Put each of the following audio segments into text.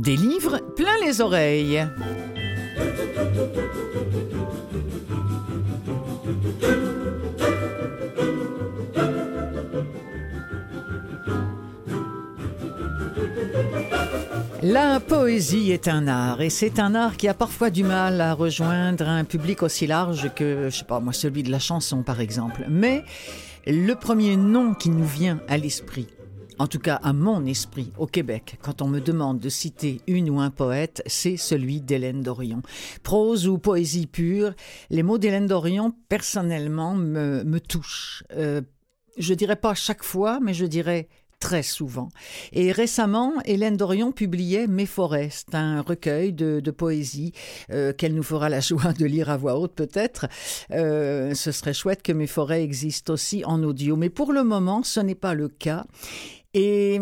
Des livres plein les oreilles. La poésie est un art et c'est un art qui a parfois du mal à rejoindre un public aussi large que, je sais pas moi, celui de la chanson par exemple. Mais le premier nom qui nous vient à l'esprit, en tout cas à mon esprit, au Québec, quand on me demande de citer une ou un poète, c'est celui d'Hélène Dorion. Prose ou poésie pure, les mots d'Hélène Dorion, personnellement, me, touchent. Euh, je dirais pas chaque fois, mais je dirais très souvent. Et récemment, Hélène Dorion publiait Mes forêts, un recueil de, de poésie euh, qu'elle nous fera la joie de lire à voix haute peut-être. Euh, ce serait chouette que Mes forêts existent aussi en audio, mais pour le moment, ce n'est pas le cas. Et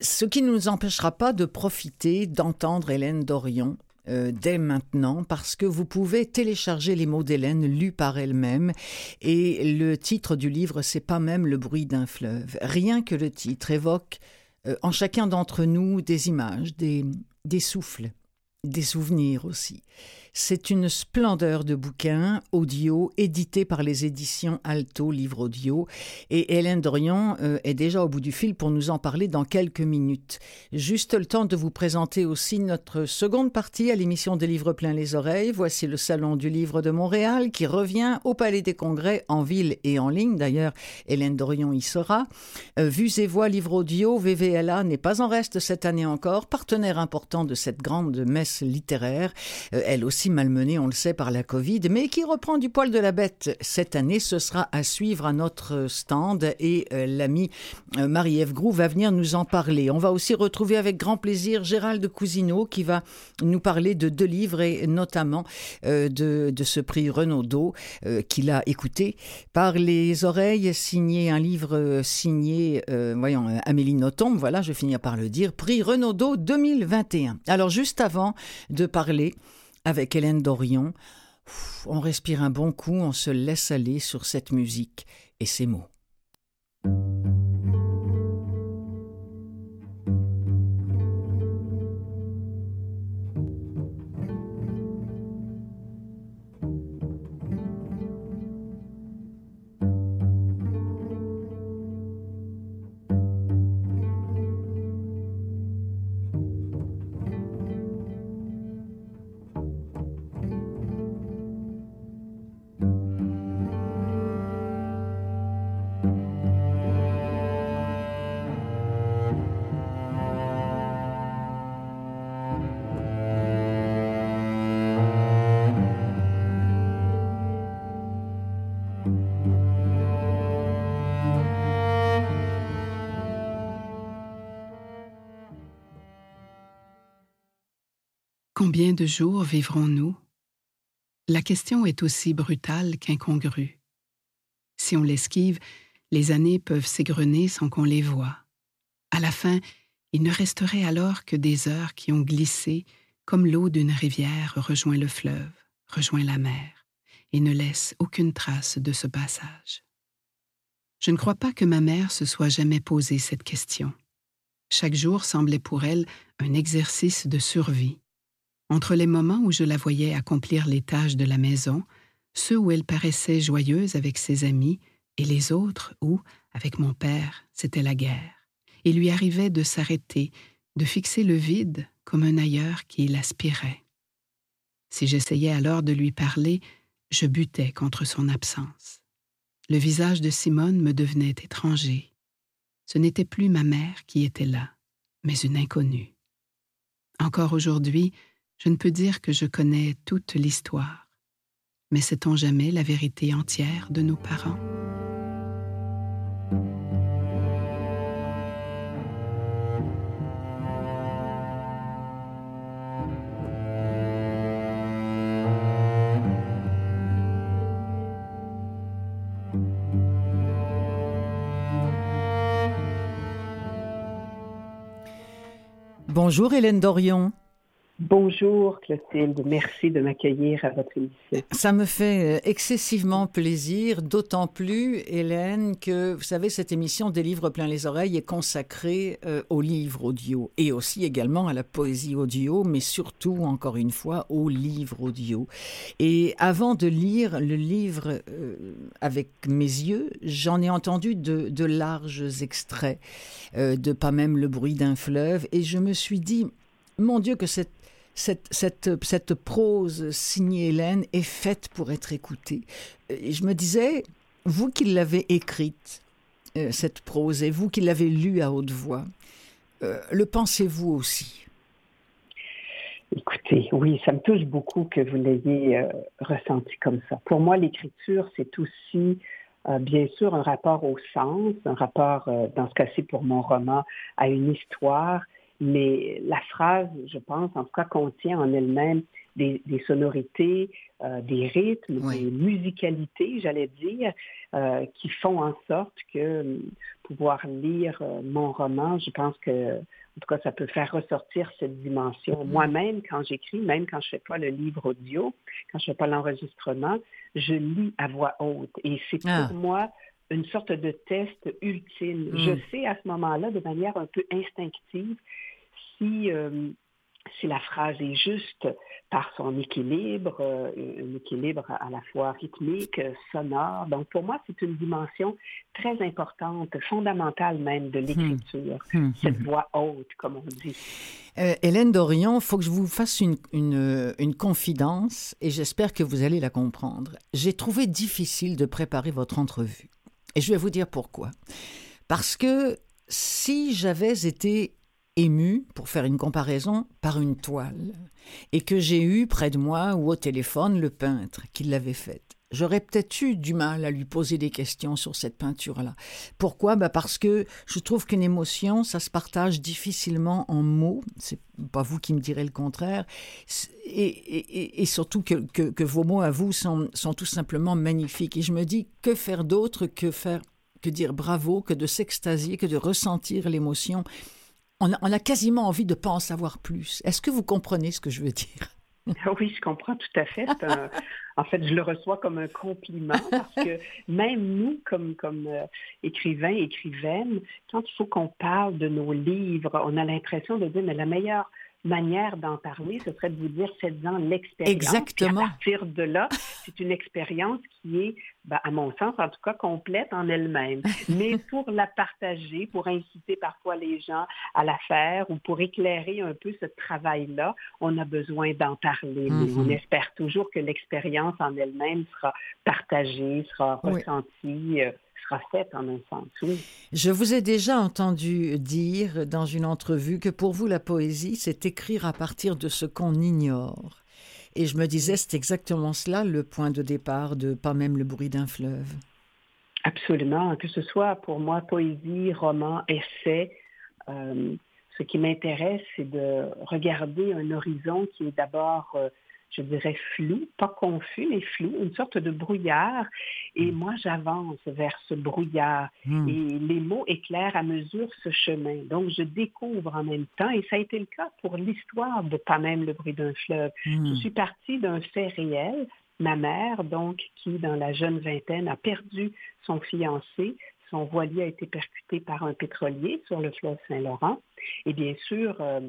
ce qui ne nous empêchera pas de profiter d'entendre Hélène Dorion euh, dès maintenant parce que vous pouvez télécharger les mots d'Hélène lus par elle-même et le titre du livre c'est pas même le bruit d'un fleuve. Rien que le titre évoque euh, en chacun d'entre nous des images, des, des souffles, des souvenirs aussi. C'est une splendeur de bouquin audio édité par les éditions Alto Livre Audio et Hélène Dorion euh, est déjà au bout du fil pour nous en parler dans quelques minutes. Juste le temps de vous présenter aussi notre seconde partie à l'émission des livres plein les oreilles. Voici le Salon du livre de Montréal qui revient au Palais des Congrès en ville et en ligne. D'ailleurs, Hélène Dorion y sera. Euh, Vues et Voix Livre Audio, VVLA n'est pas en reste cette année encore, partenaire important de cette grande messe littéraire. Euh, elle aussi malmené, on le sait, par la Covid, mais qui reprend du poil de la bête cette année. Ce sera à suivre à notre stand et euh, l'ami euh, Marie-Ève Grou va venir nous en parler. On va aussi retrouver avec grand plaisir Gérald Cousineau qui va nous parler de deux livres et notamment de, de, ce prix Renaudot qu'il a écouté par les oreilles, signé un livre signé, voyons, Amélie Nothomb, voilà, je vais finir par le dire, prix Renaudot 2021. Alors juste avant de parler avec Hélène Dorion, on respire un bon coup, on se laisse aller sur cette musique et ces mots. De jours vivrons-nous? La question est aussi brutale qu'incongrue. Si on l'esquive, les années peuvent s'égrener sans qu'on les voie. À la fin, il ne resterait alors que des heures qui ont glissé comme l'eau d'une rivière rejoint le fleuve, rejoint la mer, et ne laisse aucune trace de ce passage. Je ne crois pas que ma mère se soit jamais posé cette question. Chaque jour semblait pour elle un exercice de survie, entre les moments où je la voyais accomplir les tâches de la maison, ceux où elle paraissait joyeuse avec ses amis, et les autres où, avec mon père, c'était la guerre. Il lui arrivait de s'arrêter, de fixer le vide comme un ailleurs qui l'aspirait. Si j'essayais alors de lui parler, je butais contre son absence. Le visage de Simone me devenait étranger. Ce n'était plus ma mère qui était là, mais une inconnue. Encore aujourd'hui, je ne peux dire que je connais toute l'histoire, mais sait-on jamais la vérité entière de nos parents Bonjour Hélène Dorion. Bonjour Clotilde, merci de m'accueillir à votre émission. Ça me fait euh, excessivement plaisir, d'autant plus, Hélène, que vous savez, cette émission des livres plein les oreilles est consacrée euh, aux livres audio et aussi également à la poésie audio, mais surtout, encore une fois, aux livres audio. Et avant de lire le livre euh, avec mes yeux, j'en ai entendu de, de larges extraits, de pas même le bruit d'un fleuve, et je me suis dit, mon Dieu, que cette cette, cette, cette, prose signée Hélène est faite pour être écoutée. Et je me disais, vous qui l'avez écrite, euh, cette prose, et vous qui l'avez lue à haute voix, euh, le pensez-vous aussi? Écoutez, oui, ça me touche beaucoup que vous l'ayez euh, ressenti comme ça. Pour moi, l'écriture, c'est aussi bien sûr un rapport au sens, un rapport, dans ce cas-ci pour mon roman, à une histoire, mais la phrase, je pense, en tout cas, contient en elle-même des, sonorités, euh, des rythmes, des musicalités, j'allais dire, euh, qui font en sorte que euh, pouvoir lire mon roman, je pense que, en tout cas, ça peut faire ressortir cette dimension. Mm. Moi-même, quand j'écris, même quand je ne fais pas le livre audio, quand je ne fais pas l'enregistrement, je lis à voix haute. Et c'est pour ah. moi une sorte de test ultime. Je mm. sais à ce moment-là, de manière un peu instinctive, si, euh, si la phrase est juste par son équilibre, euh, un équilibre à la fois rythmique, sonore. Donc pour moi, c'est une dimension très importante, fondamentale même de hmm. l'écriture, hmm. cette hmm. voix haute, comme on dit. Euh, Hélène Dorion, il faut que je vous fasse une, une, une confidence et j'espère que vous allez la comprendre. J'ai trouvé difficile de préparer votre entrevue. Et je vais vous dire pourquoi. Parce que si j'avais été ému, pour faire une comparaison, par une toile, et que j'ai eu près de moi ou au téléphone le peintre qui l'avait faite. J'aurais peut-être eu du mal à lui poser des questions sur cette peinture-là. Pourquoi? Bah Parce que je trouve qu'une émotion, ça se partage difficilement en mots. C'est pas vous qui me direz le contraire. Et, surtout que, que, vos mots à vous sont, sont tout simplement magnifiques. Et je me dis, que faire d'autre que faire que dire bravo, que de s'extasier, que de ressentir l'émotion? On a, quasiment envie de pas en savoir plus. Est-ce que vous comprenez ce que je veux dire? Oui, je comprends tout à fait. en fait, je le reçois comme un compliment parce que même nous, comme, comme euh, écrivains, écrivaines, quand il faut qu'on parle de nos livres, on a l'impression de dire, mais la meilleure manière d'en parler, ce serait de vous dire, faites-en l'expérience. Exactement. à partir de là, c'est une expérience qui est, ben, à mon sens, en tout cas, complète en elle-même. Mais pour la partager, pour inciter parfois les gens à la faire ou pour éclairer un peu ce travail-là, on a besoin d'en parler. Mais on mm-hmm. espère toujours que l'expérience en elle-même sera partagée, sera ressentie. En un sens, Je vous ai déjà entendu dire dans une entrevue que pour vous, la poésie, c'est écrire à partir de ce qu'on ignore. Et je me disais, c'est exactement cela le point de départ de Pas même le bruit d'un fleuve. Absolument, que ce soit pour moi poésie, roman, essai. Euh, ce qui m'intéresse, c'est de regarder un horizon qui est d'abord euh, je dirais, flou, pas confus, mais flou, une sorte de brouillard. Et hmm. moi, j'avance vers ce brouillard. Hmm. Et les mots éclairent à mesure ce chemin. Donc, je découvre en même temps, et ça a été le cas pour l'histoire de Pas même le bruit d'un fleuve. Hmm. Je suis partie d'un fait réel. Ma mère, donc, qui, dans la jeune vingtaine, a perdu son fiancé, son voilier a été percuté par un pétrolier sur le fleuve Saint-Laurent. Et bien sûr, euh,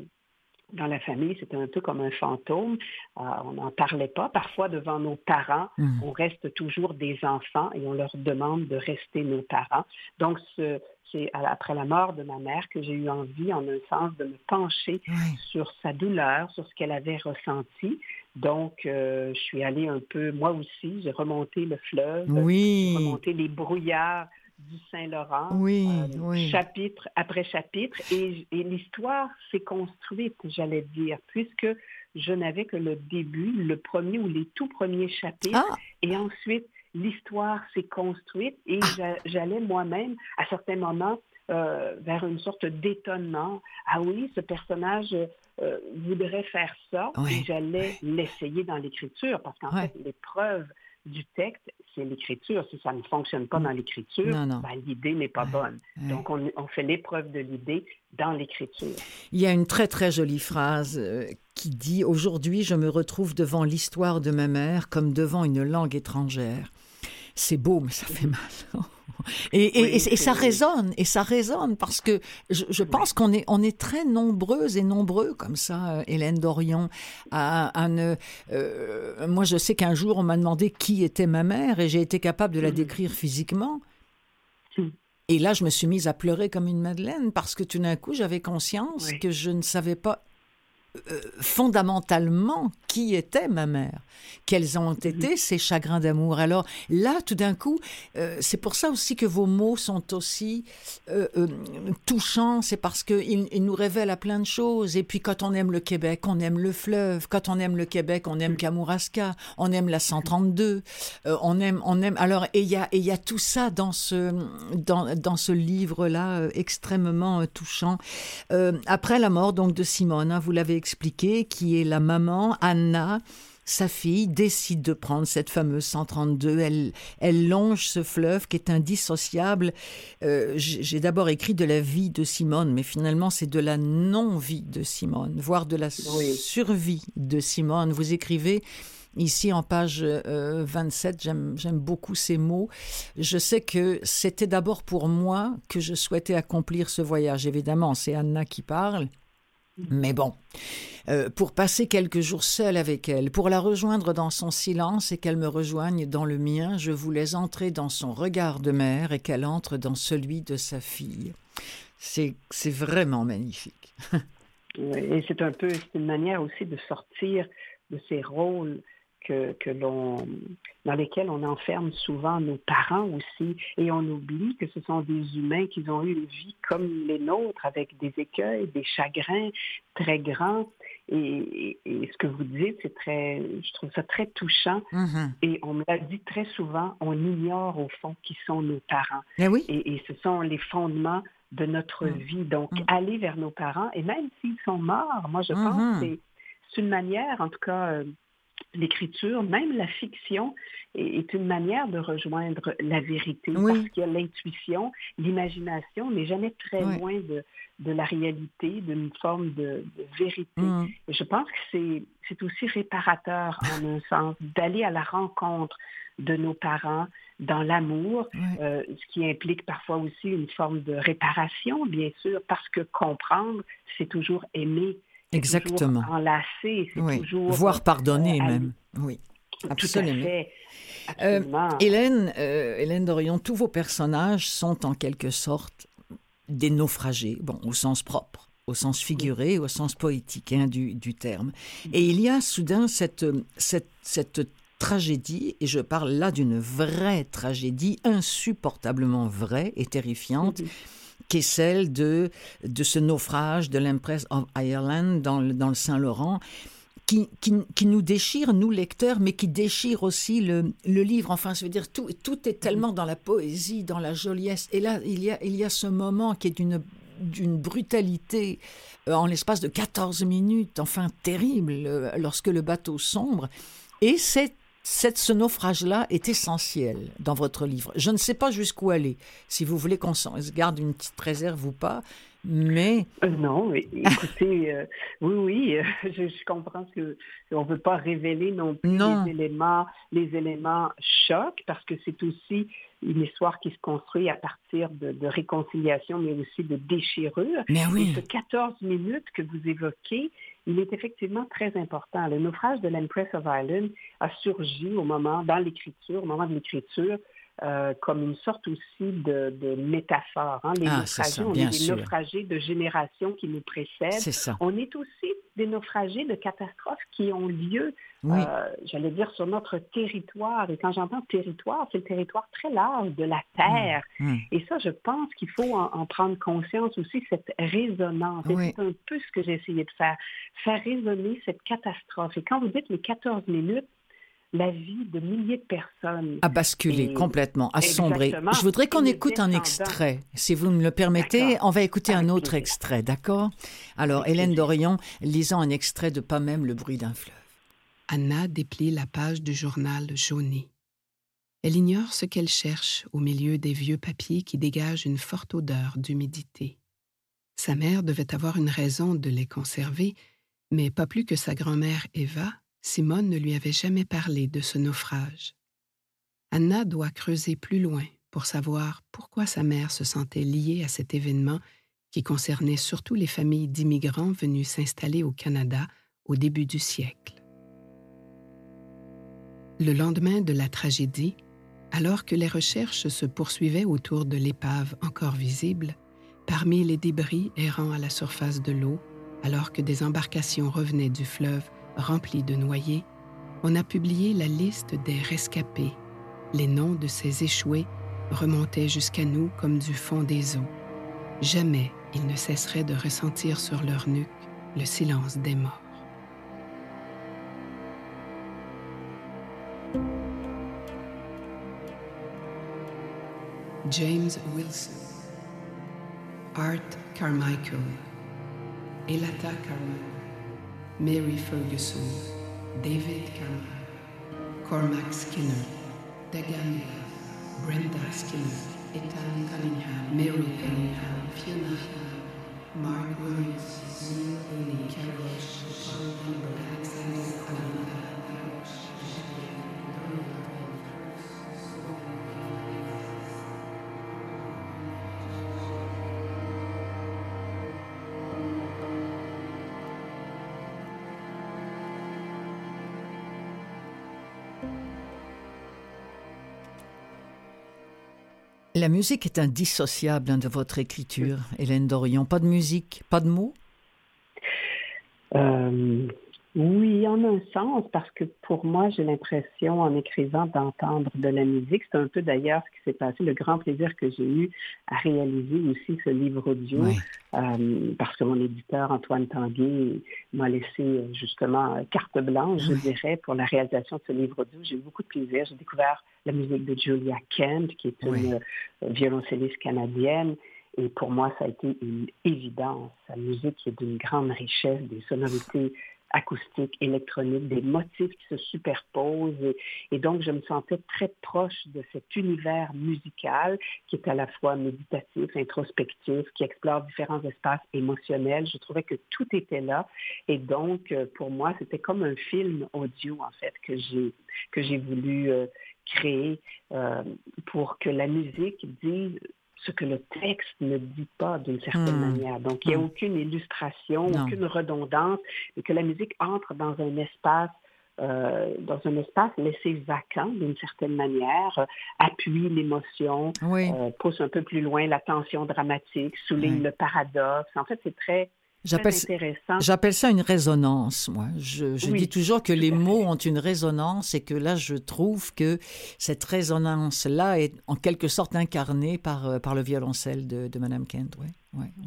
dans la famille, c'était un peu comme un fantôme. Euh, on n'en parlait pas. Parfois, devant nos parents, mmh. on reste toujours des enfants et on leur demande de rester nos parents. Donc, c'est après la mort de ma mère que j'ai eu envie, en un sens, de me pencher sur sa douleur, sur ce qu'elle avait ressenti. Donc, euh, je suis allée un peu, moi aussi, j'ai remonté le fleuve, oui. remonté les brouillards du Saint-Laurent, oui, euh, chapitre après chapitre, et, l'histoire s'est construite, j'allais dire, puisque je n'avais que le début, le premier ou les tout premiers chapitres, ah! et ensuite l'histoire s'est construite et ah! j'allais moi-même, à certains moments, euh, vers une sorte d'étonnement. Ah oui, ce personnage euh, voudrait faire ça, et j'allais l'essayer dans l'écriture, parce qu'en fait, l'épreuve du texte, c'est l'écriture. Si ça ne fonctionne pas dans l'écriture, ben, l'idée n'est pas bonne. Donc, on, fait l'épreuve de l'idée dans l'écriture. Il y a une très, très jolie phrase euh, qui dit Aujourd'hui, je me retrouve devant l'histoire de ma mère comme devant une langue étrangère. C'est beau, mais ça fait mal. Et, ça résonne, et ça résonne, parce que je, pense qu'on est, on est très nombreuses et nombreux comme ça, euh, Hélène Dorion. À, euh, moi, je sais qu'un jour, on m'a demandé qui était ma mère, et j'ai été capable de la mm. décrire physiquement. Mm. Et là, je me suis mise à pleurer comme une madeleine, parce que tout d'un coup, j'avais conscience que je ne savais pas euh, fondamentalement qui était ma mère, quels ont été ses chagrins d'amour? Alors là, tout d'un coup, euh, c'est pour ça aussi que vos mots sont aussi euh, touchants, c'est parce qu'ils ils nous révèlent à plein de choses. Et puis quand on aime le Québec, on aime le fleuve. Quand on aime le Québec, on aime mhm. Kamouraska, on aime la 132, on aime, on aime. Alors et il y a, y a tout ça dans ce, dans, dans ce livre-là extrêmement touchant. après la mort donc de Simone, hein, vous l'avez expliqué, qui est la maman, Anna, sa fille décide de prendre cette fameuse 132. Elle, elle longe ce fleuve qui est indissociable. Euh, j'ai d'abord écrit de la vie de Simone, mais finalement c'est de la non-vie de Simone, voire de la survie de Simone. Vous écrivez ici en page 27, euh, j'aime beaucoup ces mots. Je sais que c'était d'abord pour moi que je souhaitais accomplir ce voyage. Évidemment, c'est Anna qui parle. Mais bon, euh, pour passer quelques jours seul avec elle, pour la rejoindre dans son silence et qu'elle me rejoigne dans le mien, je voulais entrer dans son regard de mère et qu'elle entre dans celui de sa fille. C'est vraiment magnifique. et c'est un peu une manière aussi de sortir de ces rôles que, que l'on, dans lesquels on enferme souvent nos parents aussi, et on oublie que ce sont des humains qui ont eu une vie comme les nôtres, avec des écueils, des chagrins très grands. Et, ce que vous dites, c'est très, je trouve ça très touchant. Mm-hmm. Et on me l'a dit très souvent, on ignore au fond qui sont nos parents. Eh oui. et, ce sont les fondements de notre mm. vie. Donc, mm. aller vers nos parents, et même s'ils sont morts, moi je pense mm-hmm. que c'est une manière, en tout cas, euh, l'écriture, même la fiction, est une manière de rejoindre la vérité parce qu'il y a l'intuition, l'imagination n'est jamais très loin de, de, la réalité, d'une forme de, vérité. Mm. Et je pense que c'est aussi réparateur en un sens d'aller à la rencontre de nos parents dans l'amour, euh, ce qui implique parfois aussi une forme de réparation, bien sûr, parce que comprendre, c'est toujours aimer. Exactement. Toujours. Voire pardonner même. Oui. Absolument. Euh, Hélène, euh, Hélène Dorion, tous vos personnages sont en quelque sorte des naufragés, bon, au sens propre, au sens figuré, au sens poétique hein, du, du, terme. Et il y a soudain cette, cette, cette tragédie, et je parle là d'une vraie tragédie, insupportablement vraie et terrifiante. Mhm qui est celle de, de ce naufrage de l'Empress of Ireland dans le, dans le Saint-Laurent. Qui, qui, nous déchire, nous lecteurs, mais qui déchire aussi le, le, livre. Enfin, je veux dire, tout, tout est tellement dans la poésie, dans la joliesse. Et là, il y a, il y a ce moment qui est d'une d'une brutalité euh, en l'espace de 14 minutes, enfin terrible, euh, lorsque le bateau sombre. Et c'est cette, ce naufrage-là est essentiel dans votre livre. Je ne sais pas jusqu'où aller, si vous voulez qu'on se garde une petite réserve ou pas, mais... Euh, non, écoutez, euh, oui, oui, euh, je, comprends que on ne veut pas révéler non plus les éléments, les éléments chocs, parce que c'est aussi une histoire qui se construit à partir de, réconciliation, mais aussi de déchirure. Mais oui. Et ce 14 minutes que vous évoquez, il est effectivement très important. Le naufrage de l'Empress of Ireland a surgi au moment, dans l'écriture, au moment de l'écriture, euh, comme une sorte aussi de, métaphore. Hein. Les ah, naufragés, on est des naufragés de générations qui nous précèdent. On est aussi des naufragés de catastrophes qui ont lieu, euh, j'allais dire, sur notre territoire. Et quand j'entends territoire, c'est le territoire très large de la Terre. Mmh, mmh. Et ça, je pense qu'il faut en, prendre conscience aussi, cette résonance. C'est un peu ce que j'ai essayé de faire, faire résonner cette catastrophe. Et quand vous dites les 14 minutes, la vie de milliers de personnes. A basculé complètement, a sombré. Je voudrais qu'on écoute un extrait, si vous me le permettez. On va écouter un autre extrait, d'accord? Alors, Hélène Dorion, lisant un extrait de Pas même le bruit d'un fleuve. Anna déplie la page du journal jauni. Elle ignore ce qu'elle cherche au milieu des vieux papiers qui dégagent une forte odeur d'humidité. Sa mère devait avoir une raison de les conserver, Mais pas plus que sa grand-mère Eva, Simone ne lui avait jamais parlé de ce naufrage. Anna doit creuser plus loin pour savoir pourquoi sa mère se sentait liée à cet événement qui concernait surtout les familles d'immigrants venus s'installer au Canada au début du siècle. Le lendemain de la tragédie, alors que les recherches se poursuivaient autour de l'épave encore visible, parmi les débris errant à la surface de l'eau, alors que des embarcations revenaient du fleuve remplies de noyés, on a publié la liste des rescapés. Les noms de ces échoués remontaient jusqu'à nous comme du fond des eaux. Jamais ils ne cesseraient de ressentir sur leur nuque le silence des morts. James Wilson, Art Carmichael, Elata Carmichael, Mary Ferguson, David Carmichael, Cormac Skinner, Dagan Brenda Skinner, Ethan Cunningham, Mary Cunningham, Fiona Mark Williams, Neil Haley, Carol Paul Alexander La musique est indissociable de votre écriture, Hélène Dorion. Pas de musique, pas de mots euh, Un sens, parce que pour moi, j'ai l'impression, en écrivant, d'entendre de la musique. C'est un peu d'ailleurs ce qui s'est passé, le grand plaisir que j'ai eu à réaliser aussi ce livre audio, euh, parce que mon éditeur, Antoine Tanguay, m'a laissé justement carte blanche, je dirais, pour la réalisation de ce livre audio. J'ai eu beaucoup de plaisir. J'ai découvert la musique de Julia Kent, qui est une euh, violoncelliste canadienne. Et pour moi, ça a été une évidence. Sa musique est d'une grande richesse, des sonorités acoustiques, électroniques, des motifs qui se superposent. Et, donc, je me sentais très proche de cet univers musical qui est à la fois méditatif, introspectif, qui explore différents espaces émotionnels. Je trouvais que tout était là. Et donc, euh, pour moi, c'était comme un film audio, en fait, que j'ai, que j'ai voulu euh, créer euh, pour que la musique dise ce que le texte ne dit pas d'une certaine hmm. manière. Donc, il n'y a hmm. aucune illustration, aucune redondance, mais que la musique entre dans un espace euh, dans un espace laissé vacant d'une certaine manière, euh, appuie l'émotion, pousse un peu plus loin la tension dramatique, souligne le paradoxe. En fait, c'est très J'appelle ça une résonance, moi. Je, dis toujours que les mots ont une résonance et que là, je trouve que cette résonance-là est en quelque sorte incarnée par, euh, par le violoncelle de, de Madame Kent. Ouais.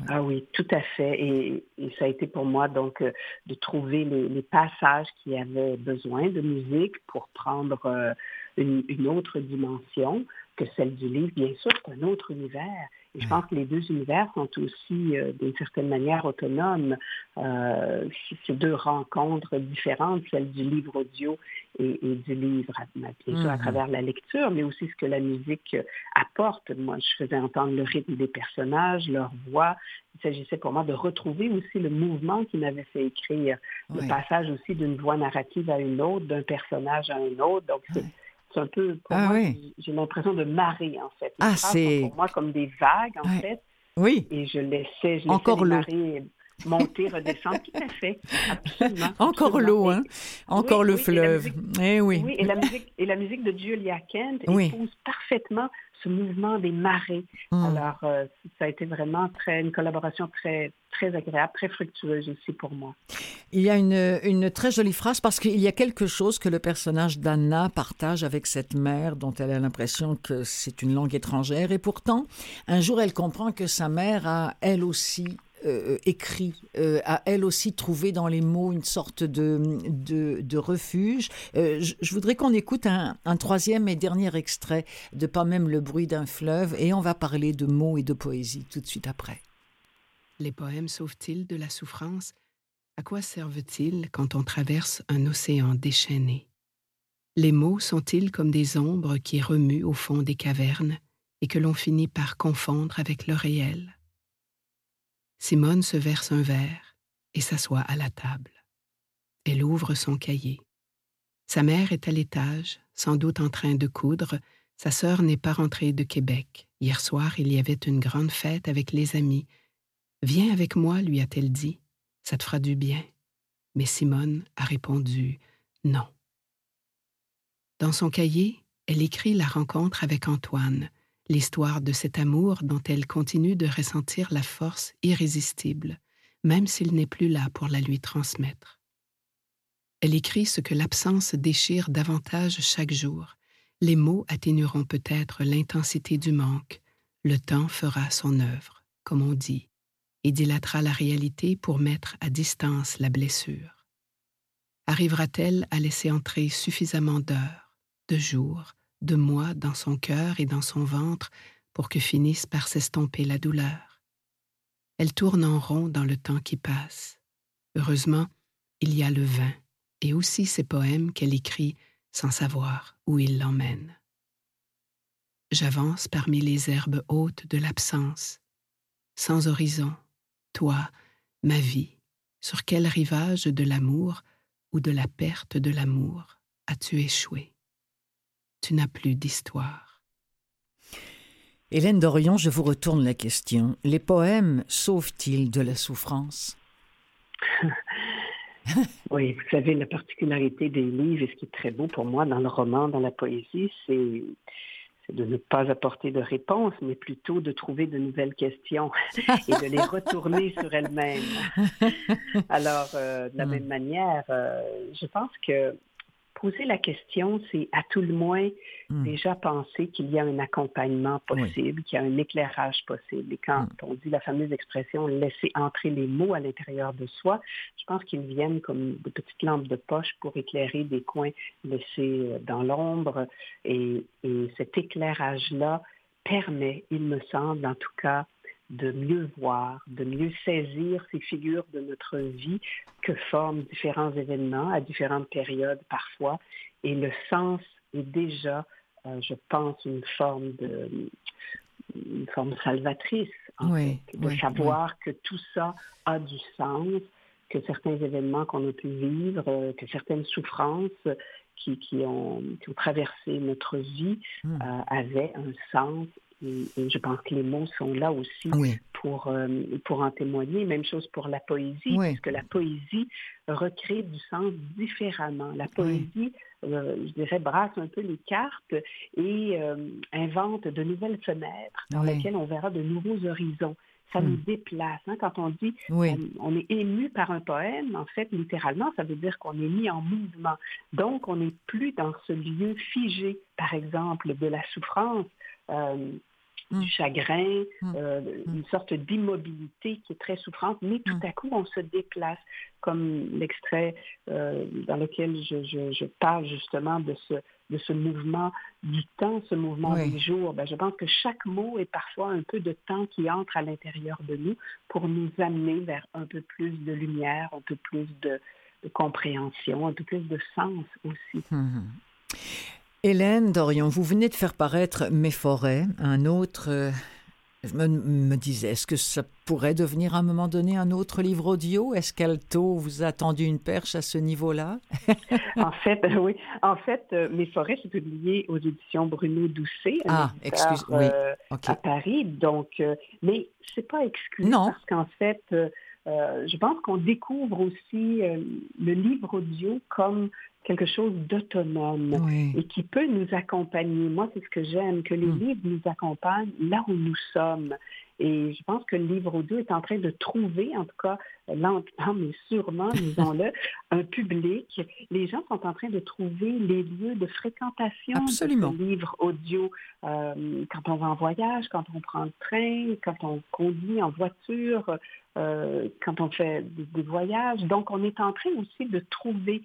Ah oui, tout à fait. Et, ça a été pour moi donc euh, de trouver les, passages qui avaient besoin de musique pour prendre euh, une, une, autre dimension que celle du livre. Bien sûr, c'est un autre univers. Et je pense que les deux univers sont aussi, euh, d'une certaine manière, autonomes. Euh, ces deux rencontres différentes, celle du livre audio et, du livre, bien sûr, à mm-hmm. travers la lecture, mais aussi ce que la musique apporte. Moi, je faisais entendre le rythme des personnages, leur voix. Il s'agissait pour moi de retrouver aussi le mouvement qui m'avait fait écrire, le passage aussi d'une voix narrative à une autre, d'un personnage à un autre. Donc, c'est c'est un peu, pour ah moi, j'ai l'impression de marée, en fait. ah, c'est... Pour moi, comme des vagues, en fait. Oui. Et je laissais, je Encore les marées monter, redescendre, tout à fait, absolument. Encore l'eau, hein? Encore le fleuve. eh oui. Oui, et la musique, et la musique de Julia Kent épouse parfaitement ce mouvement des marées. Hmm. Alors, euh, ça a été vraiment très, une collaboration très, très agréable, très fructueuse aussi pour moi. Il y a une, une très jolie phrase parce qu'il y a quelque chose que le personnage d'Anna partage avec cette mère dont elle a l'impression que c'est une langue étrangère et pourtant, un jour, elle comprend que sa mère a elle aussi euh, écrit, euh, a elle aussi trouvé dans les mots une sorte de, de, refuge. Euh, je, voudrais qu'on écoute un, un, troisième et dernier extrait de Pas même le bruit d'un fleuve et on va parler de mots et de poésie tout de suite après. Les poèmes sauvent-ils de la souffrance? À quoi servent-ils quand on traverse un océan déchaîné? Les mots sont-ils comme des ombres qui remuent au fond des cavernes et que l'on finit par confondre avec le réel? Simone se verse un verre et s'assoit à la table. elle ouvre son cahier. Sa mère est à l'étage, sans doute en train de coudre. Sa sœur n'est pas rentrée de Québec. Hier soir, il y avait une grande fête avec les amis. Viens avec moi, lui a-t-elle dit. Ça te fera du bien. Mais Simone a répondu non. Dans son cahier, elle écrit la rencontre avec Antoine, l'histoire de cet amour dont elle continue de ressentir la force irrésistible, même s'il n'est plus là pour la lui transmettre. Elle écrit ce que l'absence déchire davantage chaque jour. Les mots atténueront peut-être l'intensité du manque. Le temps fera son œuvre, comme on dit, et dilatera la réalité pour mettre à distance la blessure. Arrivera-t-elle à laisser entrer suffisamment d'heures, de jours, de mois dans son cœur et dans son ventre pour que finisse par s'estomper la douleur? Elle tourne en rond dans le temps qui passe. Heureusement, il y a le vin et aussi ses poèmes qu'elle écrit sans savoir où il l'emmène. J'avance parmi les herbes hautes de l'absence, sans horizon, toi, ma vie, sur quel rivage de l'amour ou de la perte de l'amour as-tu échoué? Tu n'as plus d'histoire. Hélène Dorion, je vous retourne la question. Les poèmes sauvent-ils de la souffrance? Oui, vous savez, la particularité des livres, et ce qui est très beau pour moi dans le roman, dans la poésie, c'est de ne pas apporter de réponse, mais plutôt de trouver de nouvelles questions et de les retourner sur elles-mêmes. Alors, euh, de la hmm. même manière, euh, je pense que poser la question, c'est à tout le moins hmm. déjà penser qu'il y a un accompagnement possible, qu'il y a un éclairage possible. Et quand hmm. on dit la fameuse expression laisser entrer les mots à l'intérieur de soi, je pense qu'ils viennent comme de petites lampes de poche pour éclairer des coins laissés euh, dans l'ombre. Et, et cet éclairage-là permet, il me semble en tout cas, de mieux voir, de mieux saisir ces figures de notre vie que forment différents événements à différentes périodes parfois. Et le sens est déjà, euh, je pense, une forme de une forme salvatrice, en fait, de savoir que tout ça a du sens, que certains événements qu'on a pu vivre, euh, que certaines souffrances qui, qui, ont, qui ont, traversé notre vie hmm. euh, avaient un sens et, je pense que les mots sont là aussi pour, euh, pour en témoigner. Même chose pour la poésie, parce que la poésie recrée du sens différemment. La poésie, euh, je dirais, brasse un peu les cartes et euh, invente de nouvelles fenêtres dans lesquelles on verra de nouveaux horizons ça nous hmm. déplace. Hein. Quand on dit on, est ému par un poème, en fait, littéralement, ça veut dire qu'on est mis en mouvement. Donc, on n'est plus dans ce lieu figé, par exemple, de la souffrance. Du chagrin, mm. Euh, mm. une sorte d'immobilité qui est très souffrante, mais tout à coup, on se déplace, comme l'extrait euh, dans lequel je, parle justement de ce, de ce mouvement du temps, ce mouvement du jour. Ben, je pense que chaque mot est parfois un peu de temps qui entre à l'intérieur de nous pour nous amener vers un peu plus de lumière, un peu plus de, compréhension, un peu plus de sens aussi. Hélène Dorion, vous venez de faire paraître Mes forêts, un autre. Euh, je me, disais, est-ce que ça pourrait devenir à un moment donné un autre livre audio? Est-ce qu'Alto vous a tendu une perche à ce niveau-là? En fait, oui. En fait, euh, Mes forêts, c'est publié aux éditions Bruno Doucet, ah, excuse, oui. Euh, à Paris. Donc, mais c'est pas exclu non. parce qu'en fait, je pense qu'on découvre aussi le livre audio comme quelque chose d'autonome et qui peut nous accompagner. Moi, c'est ce que j'aime, que les hmm. livres nous accompagnent là où nous sommes. Et je pense que le livre audio est en train de trouver, en tout cas lentement, mais sûrement, disons-le, un public. Les gens sont en train de trouver les lieux de fréquentation Absolument. de livre audio. Euh, quand on va en voyage, quand on prend le train, quand on conduit en voiture, euh, quand on fait des voyages. Donc, on est en train aussi de trouver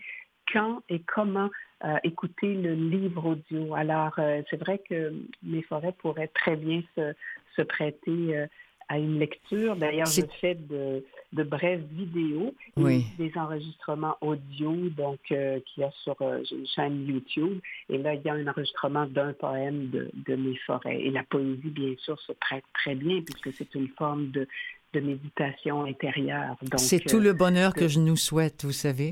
quand et comment euh, écouter le livre audio. Alors, euh, c'est vrai que mes forêts pourraient très bien se, se prêter euh, à une lecture. D'ailleurs, je fais de, de brèves vidéos et des enregistrements audio, donc qu'il y a sur une chaîne YouTube. Et là, il y a un enregistrement d'un poème de, de mes forêts. Et la poésie, bien sûr, se prête très bien puisque c'est une forme de de méditation intérieure. C'est tout le bonheur que je nous souhaite, vous savez.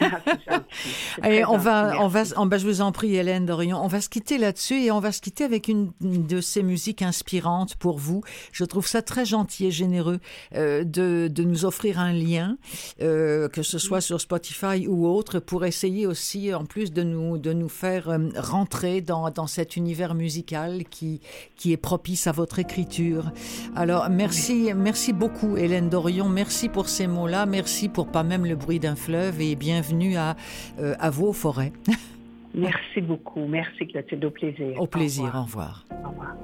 Ah, et on va, on va, on va, je vous en prie, Hélène Dorion, on va se quitter là-dessus et on va se quitter avec une de ces musiques inspirantes pour vous. Je trouve ça très gentil et généreux euh, de, de, nous offrir un lien, euh, que ce soit sur Spotify ou autre, pour essayer aussi, en plus de nous, de nous faire euh, rentrer dans, dans cet univers musical qui, qui est propice à votre écriture. Alors, merci, merci beaucoup, Hélène Dorion. Merci pour ces mots-là. Merci pour pas même le bruit d'un fleuve et bienvenue à, euh, à vos forêts. Merci beaucoup. Merci, Clotilde. Au plaisir. Au plaisir. Au revoir. Au revoir.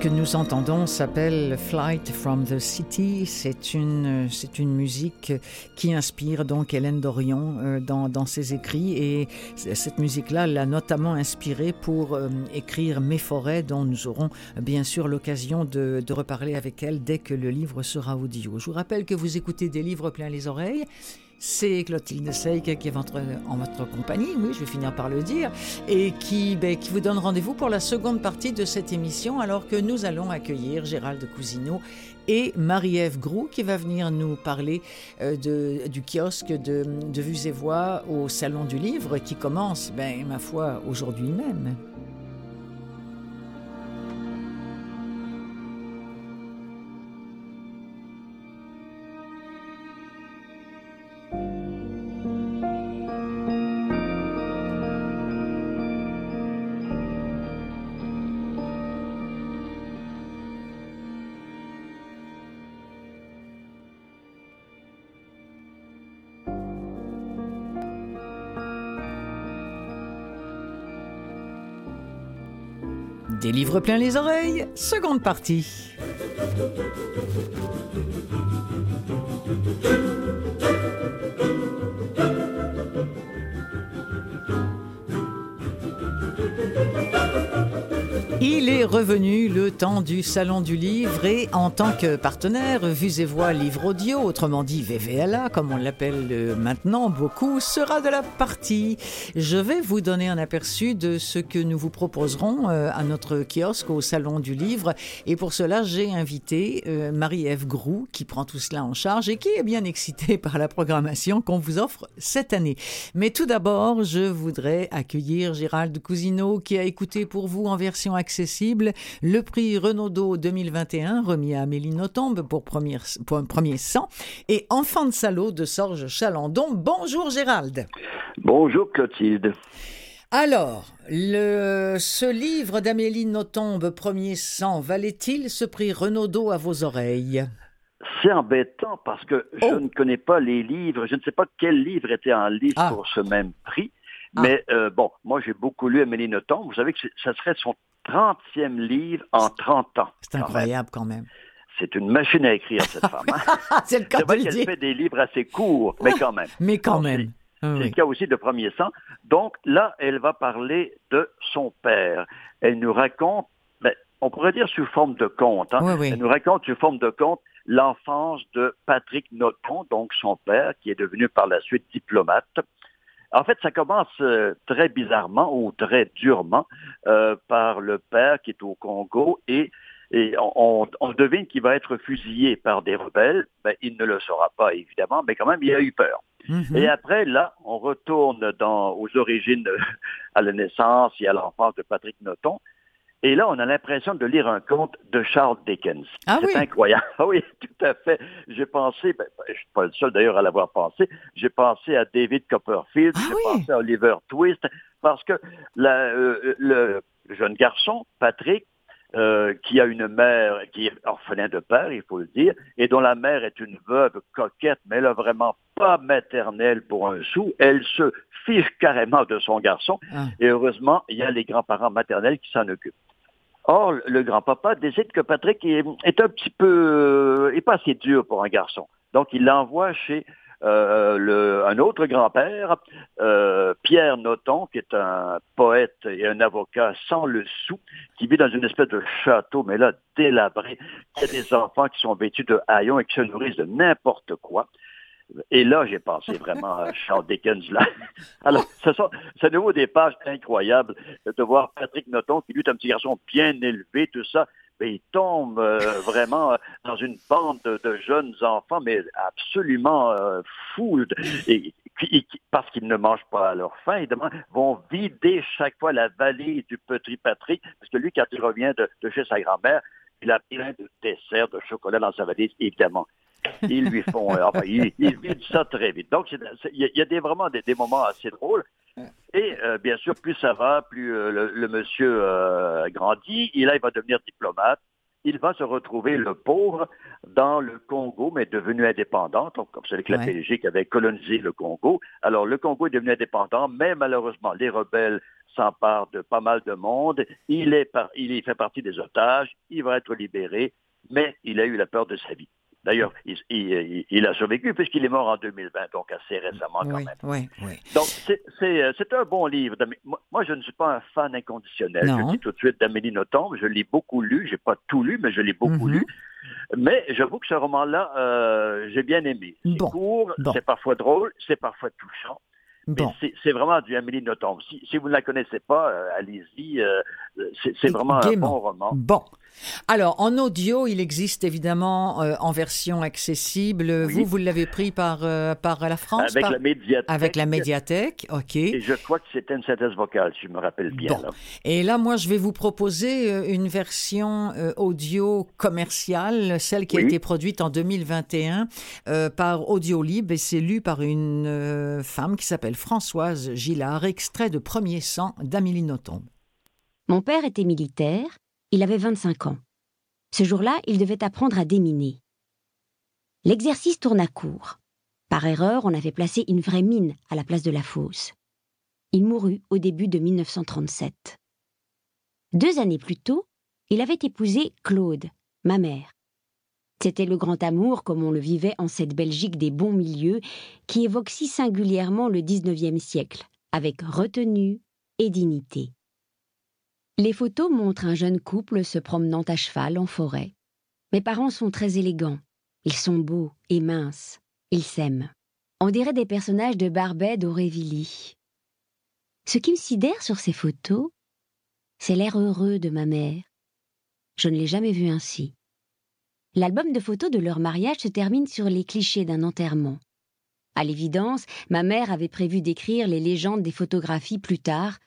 Que nous entendons s'appelle Flight from the City. C'est une, c'est une musique qui inspire donc Hélène Dorion euh, dans, dans, ses écrits et cette musique-là l'a notamment inspirée pour euh, écrire Mes forêts dont nous aurons bien sûr l'occasion de, de reparler avec elle dès que le livre sera audio. Je vous rappelle que vous écoutez des livres plein les oreilles c'est Clotilde Seyck qui est votre, en votre compagnie, oui, je vais finir par le dire, et qui, ben, qui vous donne rendez-vous pour la seconde partie de cette émission, alors que nous allons accueillir Gérald Cousineau et Marie-Ève Grou qui va venir nous parler euh, du kiosque de, de Vues et Voix au Salon du Livre qui commence, ben, ma foi, aujourd'hui même. Des livres plein les oreilles, seconde partie. Il est revenu le temps du Salon du Livre et en tant que partenaire, Vues et Voix Livre Audio, autrement dit VVLA, comme on l'appelle maintenant beaucoup, sera de la partie. Je vais vous donner un aperçu de ce que nous vous proposerons euh, à notre kiosque au Salon du Livre. Et pour cela, j'ai invité euh, Marie-Ève Grou, qui prend tout cela en charge et qui est bien excitée par la programmation qu'on vous offre cette année. Mais tout d'abord, je voudrais accueillir Gérald Cousineau, qui a écouté pour vous en version accessible le prix Renaudot 2021 remis à Amélie Nothomb pour, pour un premier 100 et Enfant de salaud de Sorge Chalandon. Bonjour Gérald. Bonjour Clotilde. Alors, le, ce livre d'Amélie Nothomb, premier 100, valait-il ce prix Renaudot à vos oreilles? C'est embêtant parce que je Oh. ne connais pas les livres. Je ne sais pas quel livre était en liste Ah. pour ce même prix. Ah. Mais euh, bon, moi j'ai beaucoup lu Amélie Nothomb. Vous savez que ça serait son 30e livre en 30 ans. C'est incroyable quand même. C'est une machine à écrire, cette femme. hein. Ah, c'est le cas de qu'elle fait des livres assez courts, mais quand même. Mais quand même. Ah C'est oui. le cas aussi de Premier Sang. Donc là, elle va parler de son père. Elle nous raconte, ben, on pourrait dire sous forme de conte, hein. Oui, oui. elle nous raconte sous forme de conte l'enfance de Patrick Nothomb, donc son père, qui est devenu par la suite diplomate. En fait, ça commence euh, très bizarrement ou très durement euh, par le père qui est au Congo et, et on, on, devine qu'il va être fusillé par des rebelles. Ben, il ne le saura pas, évidemment, mais quand même, il a eu peur. Mm-hmm. Et après, là, on retourne dans, aux origines, à la naissance et à l'enfance de Patrick Noton. Et là, on a l'impression de lire un conte de Charles Dickens. Ah c'est incroyable. Ah oui, tout à fait. J'ai pensé, ben, je suis pas le seul d'ailleurs à l'avoir pensé, j'ai pensé à David Copperfield, ah j'ai pensé à Oliver Twist, parce que la, euh, le jeune garçon, Patrick, euh, qui a une mère qui est orphelin de père, il faut le dire, et dont la mère est une veuve coquette, mais elle a vraiment pas maternelle pour un sou. Elle se fiche carrément de son garçon, Ah. et heureusement, il y a les grands-parents maternels qui s'en occupent. Or, le grand-papa décide que Patrick est, un petit peu, est pas assez dur pour un garçon. Donc, il l'envoie chez euh, un autre grand-père, euh, Pierre Noton, qui est un poète et un avocat sans le sou, qui vit dans une espèce de château, mais là, délabré. Il y a des enfants qui sont vêtus de haillons et qui se nourrissent de n'importe quoi. Et là, j'ai pensé vraiment à Charles Dickens. Là. Alors, ce sont, c'est à nouveau des pages incroyables de voir Patrick Noton, qui lui est un petit garçon bien élevé, tout ça, mais il tombe euh, vraiment dans une bande de, de, jeunes enfants, mais absolument euh, fous, et, et, parce qu'ils ne mangent pas à leur faim, évidemment, vont vider chaque fois la vallée du petit Patrick, parce que lui, quand il revient de, de chez sa grand-mère, il a plein de desserts, de chocolat dans sa valise, évidemment. Ils lui font, euh, enfin, ils, ils vident ça très vite. Donc, il y a des, vraiment des, des moments assez drôles. Et euh, bien sûr, plus ça va, plus euh, le, le, monsieur grandit. Et là, il va devenir diplomate. Il va se retrouver, le pauvre, dans le Congo, mais devenu indépendant. Donc, comme c'est que la Ouais. Belgique avait colonisé le Congo. Alors, le Congo est devenu indépendant, mais malheureusement, les rebelles s'emparent de pas mal de monde. Il, est par, il fait partie des otages. Il va être libéré, mais il a eu la peur de sa vie. D'ailleurs, il, il- il a survécu puisqu'il est mort en 2020, donc assez récemment quand Oui, même. oui, oui. Donc, c'est- euh, un bon livre. Moi, je ne suis pas un fan inconditionnel. Je Non. le dis tout de suite d'Amélie Nothomb. Je l'ai beaucoup lu. J'ai pas tout lu, mais je l'ai beaucoup Mhm. lu. Mais j'avoue que ce roman-là, euh, j'ai bien aimé. C'est Bon. court, Bon. c'est parfois drôle, c'est parfois touchant. Mais Bon. c'est- vraiment du Amélie Nothomb. Si, si vous ne la connaissez pas, euh, allez-y. euh, c'est vraiment un bon roman. Bon. Alors, en audio, il existe évidemment euh, en version accessible. Oui. Vous, vous l'avez pris par, euh, par la France Avec par- la médiathèque. avec la médiathèque, OK. Et je crois que c'était une synthèse vocale, si je me rappelle bien. Bon. là. Et là, moi, je vais vous proposer euh, une version euh, audio commerciale, celle qui a été produite en 2021 euh, par Audiolib et c'est lu par une euh, femme qui s'appelle Françoise Gillard, extrait de Premier sang d'Amélie Nothomb. Mon père était militaire, il avait 25 ans. Ce jour-là, il devait apprendre à déminer. L'exercice tourna court. Par erreur, on avait placé une vraie mine à la place de la fosse. Il mourut au début de 1937. Deux années plus tôt, il avait épousé Claude, ma mère. C'était le grand amour comme on le vivait en cette Belgique des bons milieux qui évoque si singulièrement le XIXe siècle, avec retenue et dignité. Les photos montrent un jeune couple se promenant à cheval en forêt. Mes parents sont très élégants. Ils sont beaux et minces. Ils s'aiment. On dirait des personnages de Barbet d'Aurevilly. Ce qui me sidère sur ces photos, c'est l'air heureux de ma mère. Je ne l'ai jamais vue ainsi. L'album de photos de leur mariage se termine sur les clichés d'un enterrement. À l'évidence, ma mère avait prévu d'écrire les légendes des photographies plus tard,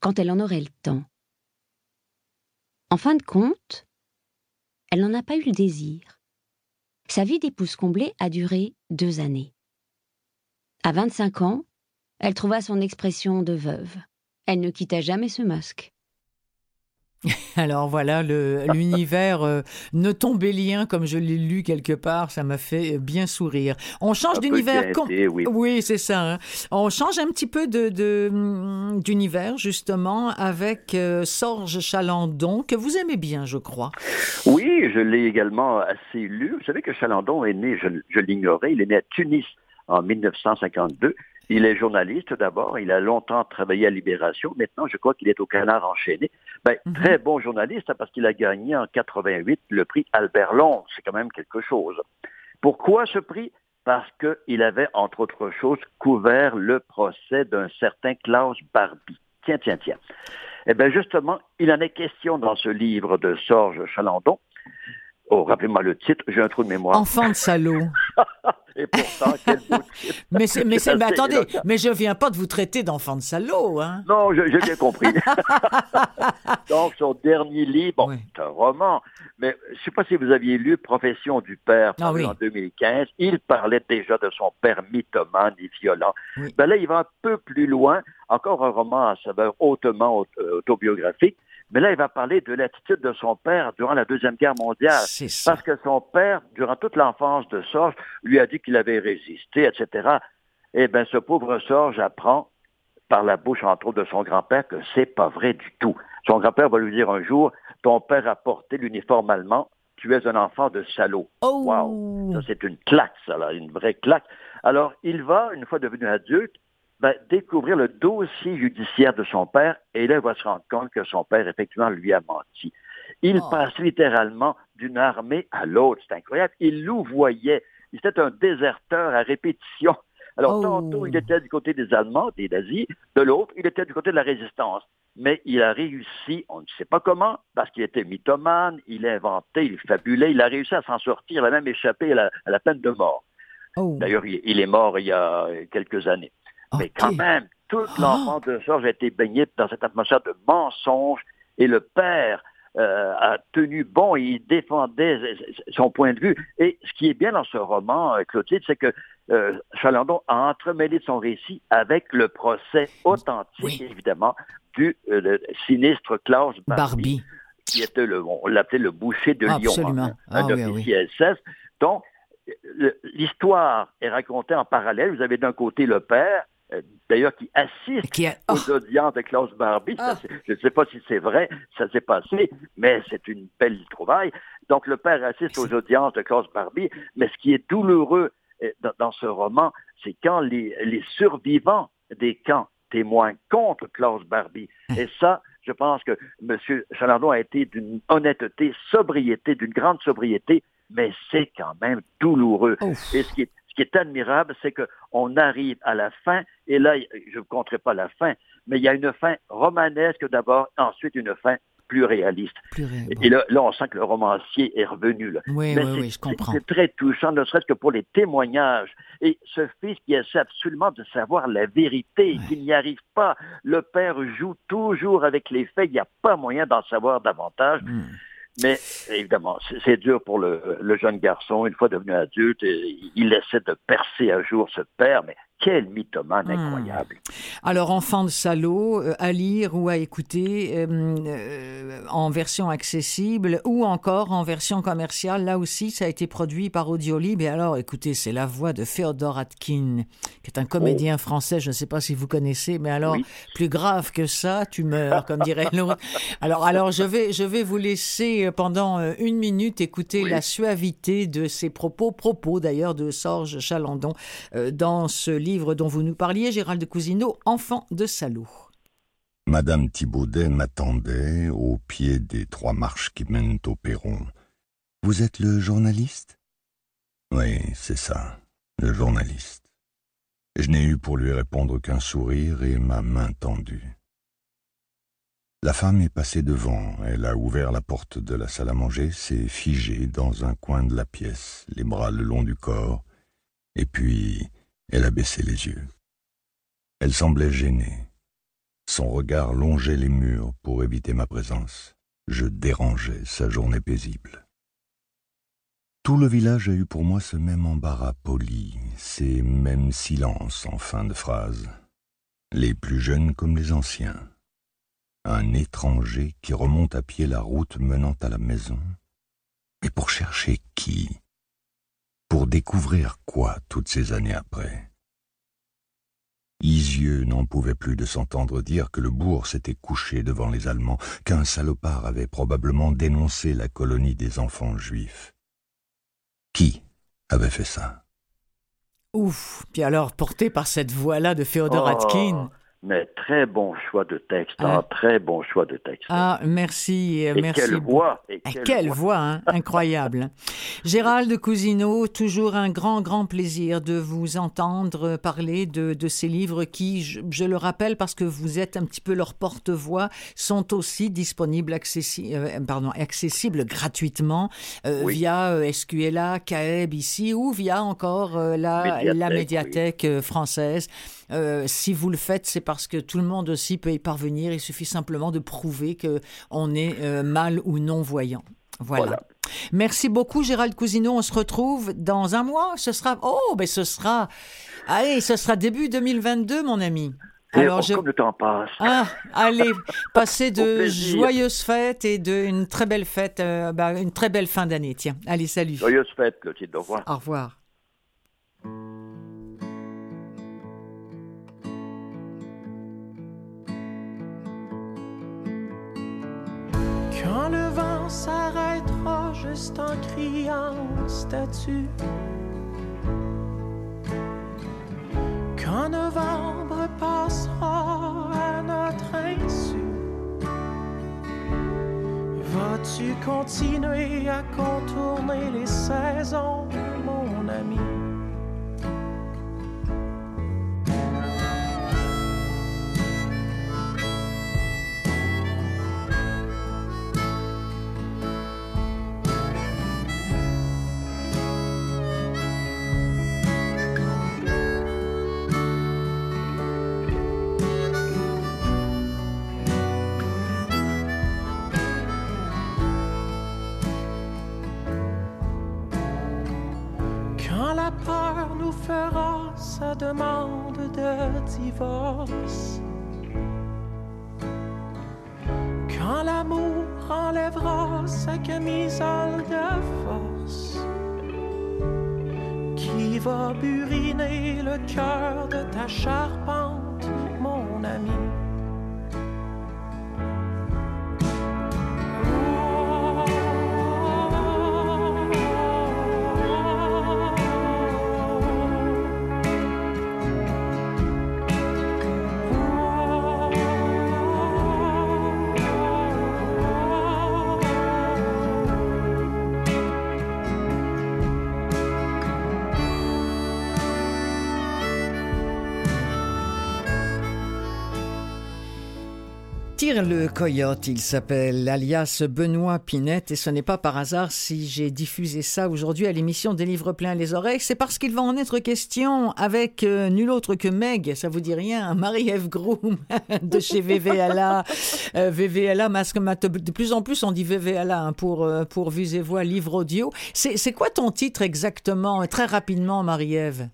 quand elle en aurait le temps. En fin de compte, elle n'en a pas eu le désir. Sa vie d'épouse comblée a duré deux années. À 25 ans, elle trouva son expression de veuve. Elle ne quitta jamais ce masque. Alors voilà, le- l'univers euh, Nothomb-Bélien, comme je l'ai lu quelque part, ça m'a fait bien sourire. On change d'univers. oui. Oui, c'est ça. hein. On change un petit peu de, de, hum, d'univers, justement, avec euh, Sorge Chalandon, que vous aimez bien, je crois. Oui, je l'ai également assez lu. Vous savez que Chalandon est né, je, je l'ignorais, il est né à Tunis en 1952. Il est journaliste d'abord, il a longtemps travaillé à Libération. Maintenant, je crois qu'il est au Canard enchaîné. Ben, Mhm. Très bon journaliste hein, parce qu'il a gagné en 88 le prix Albert Long. C'est quand même quelque chose. Pourquoi ce prix? Parce qu'il avait, entre autres choses, couvert le procès d'un certain Klaus Barbie. Tiens, tiens, tiens. Eh bien, justement, il en est question dans ce livre de Sorge Chalandon. Oh, rappelez-moi le titre, j'ai un trou de mémoire. Enfant de salaud. Et pourtant, quel beau titre. Mais, c'est, mais, c'est, mais attendez, éloquent. mais je viens pas de vous traiter d'enfant de salaud, hein. Non, je- j'ai bien compris. Donc, son dernier livre, bon, Oui. c'est un roman, mais je ne sais pas si vous aviez lu Profession du père, Ah oui. en 2015. Il parlait déjà de son père mythomane et violent. Oui. Ben là, il va un peu plus loin, encore un roman à saveur hautement aut- euh, autobiographique, mais là, il va parler de l'attitude de son père durant la Deuxième Guerre mondiale. Ça. Parce que son père, durant toute l'enfance de Sorge, lui a dit qu'il avait résisté, etc. Eh bien, ce pauvre Sorge apprend par la bouche, entre autres, de son grand-père que c'est pas vrai du tout. Son grand-père va lui dire un jour, ton père a porté l'uniforme allemand, tu es un enfant de salaud. Oh! Wow. Ça, c'est une claque, ça, là, une vraie claque. Alors, il va, une fois devenu adulte, ben, découvrir le dossier judiciaire de son père, et là, il va se rendre compte que son père, effectivement, lui a menti. Il Oh. passe littéralement d'une armée à l'autre. C'est incroyable. Il louvoyait. Il était un déserteur à répétition. Alors, Oh. tantôt, il était du côté des Allemands, des nazis. De l'autre, il était du côté de la résistance. Mais il a réussi, on ne sait pas comment, parce qu'il était mythomane, il inventait, il fabulait, il a réussi à s'en sortir, il a même échappé à la, à la peine de mort. Oh. D'ailleurs, il, il est mort il y a quelques années. Mais quand même, toute Ah. l'enfance de Georges a été baignée dans cette atmosphère de mensonge et le père euh, a tenu bon et il défendait son point de vue. Et ce qui est bien dans ce roman, euh, Clotilde, c'est que euh, Chalandon a entremêlé son récit avec le procès authentique, Oui. évidemment, du euh, sinistre Klaus Barbie, Barbie. qui était le, on l'appelait le boucher de Lyon, Absolument. hein, Ah un oui, ah officier SS. Donc, l'histoire est racontée en parallèle. Vous avez d'un côté le père, d'ailleurs, qui assiste Qui a... oh, aux audiences de Klaus Barbie. Ça, Ah. je ne sais pas si c'est vrai, ça s'est passé, mais c'est une belle trouvaille. Donc, le père assiste aux audiences de Klaus Barbie, mais ce qui est douloureux euh, dans, dans ce roman, c'est quand les, les survivants des camps témoignent contre Klaus Barbie. Hein. Et ça, je pense que M. Chalandon a été d'une honnêteté, sobriété, d'une grande sobriété, mais c'est quand même douloureux. ouf. Et ce qui est, ce qui est admirable, c'est qu'on arrive à la fin, et là, je ne compterai pas la fin, mais il y a une fin romanesque d'abord, ensuite une fin plus réaliste. Plus. Et là, là, on sent que le romancier est revenu. Là. Oui, Mais oui, oui, je comprends. C'est très touchant, ne serait-ce que pour les témoignages. Et ce fils qui essaie absolument de savoir la vérité, Ouais. qui n'y arrive pas, le père joue toujours avec les faits, il n'y a pas moyen d'en savoir davantage. Hmm. Mais évidemment, c'est- dur pour le, jeune garçon, une fois devenu adulte, il essaie de percer à jour ce père, mais quel mythomane Hmm. incroyable. Alors, Enfant de salaud, euh, à lire ou à écouter euh, euh, en version accessible ou encore en version commerciale. Là aussi, ça a été produit par Audiolib. Et alors, écoutez, c'est la voix de Féodor Atkin, qui est un comédien français. Je ne sais pas si vous connaissez, mais alors, Oui. plus grave que ça, tu meurs, comme dirait l'autre. Alors, alors je, vais, je vais vous laisser pendant une minute écouter Oui. la suavité de ses propos, propos d'ailleurs de Sorge Chalandon, dans ce livre dont vous nous parliez, Gérald Cousineau, Enfant de salaud. Madame Thibaudet m'attendait au pied des trois marches qui mènent au perron. Vous êtes le journaliste? Oui, c'est ça, le journaliste. Je n'ai eu pour lui répondre qu'un sourire et ma main tendue. La femme est passée devant, elle a ouvert la porte de la salle à manger, s'est figée dans un coin de la pièce, les bras le long du corps, et puis elle a baissé les yeux. Elle semblait gênée. Son regard longeait les murs pour éviter ma présence. Je dérangeais sa journée paisible. Tout le village a eu pour moi ce même embarras poli, ces mêmes silences en fin de phrase. Les plus jeunes comme les anciens. Un étranger qui remonte à pied la route menant à la maison. Mais pour chercher qui? Pour découvrir quoi toutes ces années après Isieux n'en pouvait plus de s'entendre dire que le bourg s'était couché devant les Allemands, qu'un salopard avait probablement dénoncé la colonie des enfants juifs. Qui avait fait ça? Ouf Puis alors, porté par cette voix-là de Féodor Oh. Atkin. Mais très bon choix de texte, Ah. un très bon choix de texte. Ah, merci, euh, et merci. quelle voix et Ah, quelle Quelle voix. voix, hein, incroyable. Gérald Cousineau, toujours un grand, grand plaisir de vous entendre parler de, de ces livres qui, je, je le rappelle parce que vous êtes un petit peu leur porte-voix, sont aussi disponibles, accessi euh, pardon, accessibles gratuitement euh, Oui. via euh, SQLA, CAEB ici ou via encore euh, la, Médiathèque, la médiathèque française. Euh, si vous le faites, c'est parce que tout le monde aussi peut y parvenir. Il suffit simplement de prouver que on est euh, mal ou non voyant. Voilà. Voilà. Merci beaucoup, Gérald Cousineau. On se retrouve dans un mois. Ce sera. Oh, ben ce sera. Allez, ce sera début 2022, mon ami. Et Alors, oh, je. le temps passe. Ah, allez, passez de joyeuses fêtes et de une très belle fête, euh, bah, une très belle fin d'année. Tiens, allez, salut. Joyeuse fête, Clotilde. Au revoir. Au revoir. Vent s'arrêtera juste en criant statue. Quand novembre passera à notre insu. Vas-tu continuer à contourner les saisons, mon ami? Demande de divorce. Quand l'amour enlèvera sa camisole de force. Qui va buriner le cœur de ta charpente, mon ami? Le coyote, il s'appelle, alias Benoît Pinette, et ce n'est pas par hasard si j'ai diffusé ça aujourd'hui à l'émission des livres pleins les oreilles, c'est parce qu'il va en être question avec euh, nul autre que Meg, ça vous dit rien, Marie-Ève Groom de chez VVLA, euh, VVLA, masque de plus en plus on dit VVLA hein, pour, euh, pour vues et voix, livre audio. C'est quoi ton titre exactement, très rapidement Marie-Ève?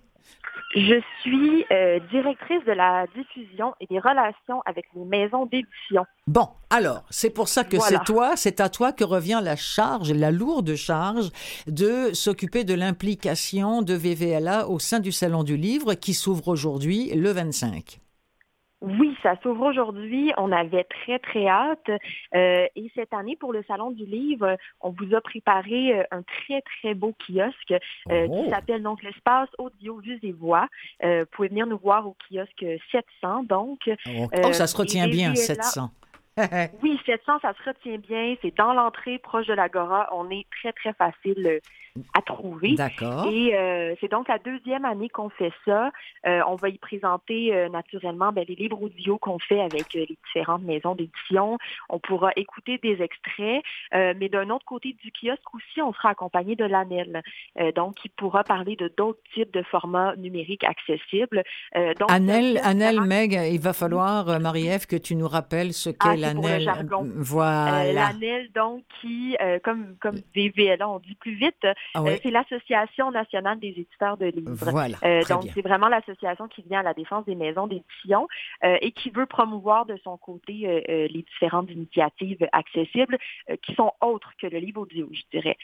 Je suis euh, directrice de la diffusion et des relations avec les maisons d'édition. Bon, alors, c'est pour ça que Voilà. c'est toi, c'est à toi que revient la charge, la lourde charge de s'occuper de l'implication de VVLA au sein du Salon du Livre qui s'ouvre aujourd'hui le 25. Oui, ça s'ouvre aujourd'hui. On avait très, très hâte. Euh, et cette année, pour le Salon du Livre, on vous a préparé euh, un très, très beau kiosque euh, Oh. qui s'appelle donc l'espace audio, vues et voix. Euh, vous pouvez venir nous voir au kiosque 700, donc. Oh, Euh, oh, ça se retient et bien, VVLA 700. Oui, 700, ça se retient bien. C'est dans l'entrée, proche de l'Agora. On est très, très facile euh, à trouver. D'accord. Et euh, c'est donc la deuxième année qu'on fait ça. Euh, on va y présenter euh, naturellement ben, les livres audio qu'on fait avec les différentes maisons d'édition. On pourra écouter des extraits, mais d'un autre côté du kiosque aussi, on sera accompagné de l'ANEL, donc qui pourra parler de d'autres types de formats numériques accessibles. Donc, Annelle, vraiment- Meg, il va falloir, Marie-Ève, que tu nous rappelles ce qu'est Ah, c'est jargon. Euh, Voilà. Euh, L'ANEL, donc, qui, euh, comme, comme VVLA, on dit plus vite, Ah oui, c'est l'Association nationale des éditeurs de livres. voilà. Donc, c'est vraiment l'association qui vient à la défense des maisons d'édition et qui veut promouvoir de son côté les différentes initiatives accessibles qui sont autres que le livre audio, je dirais.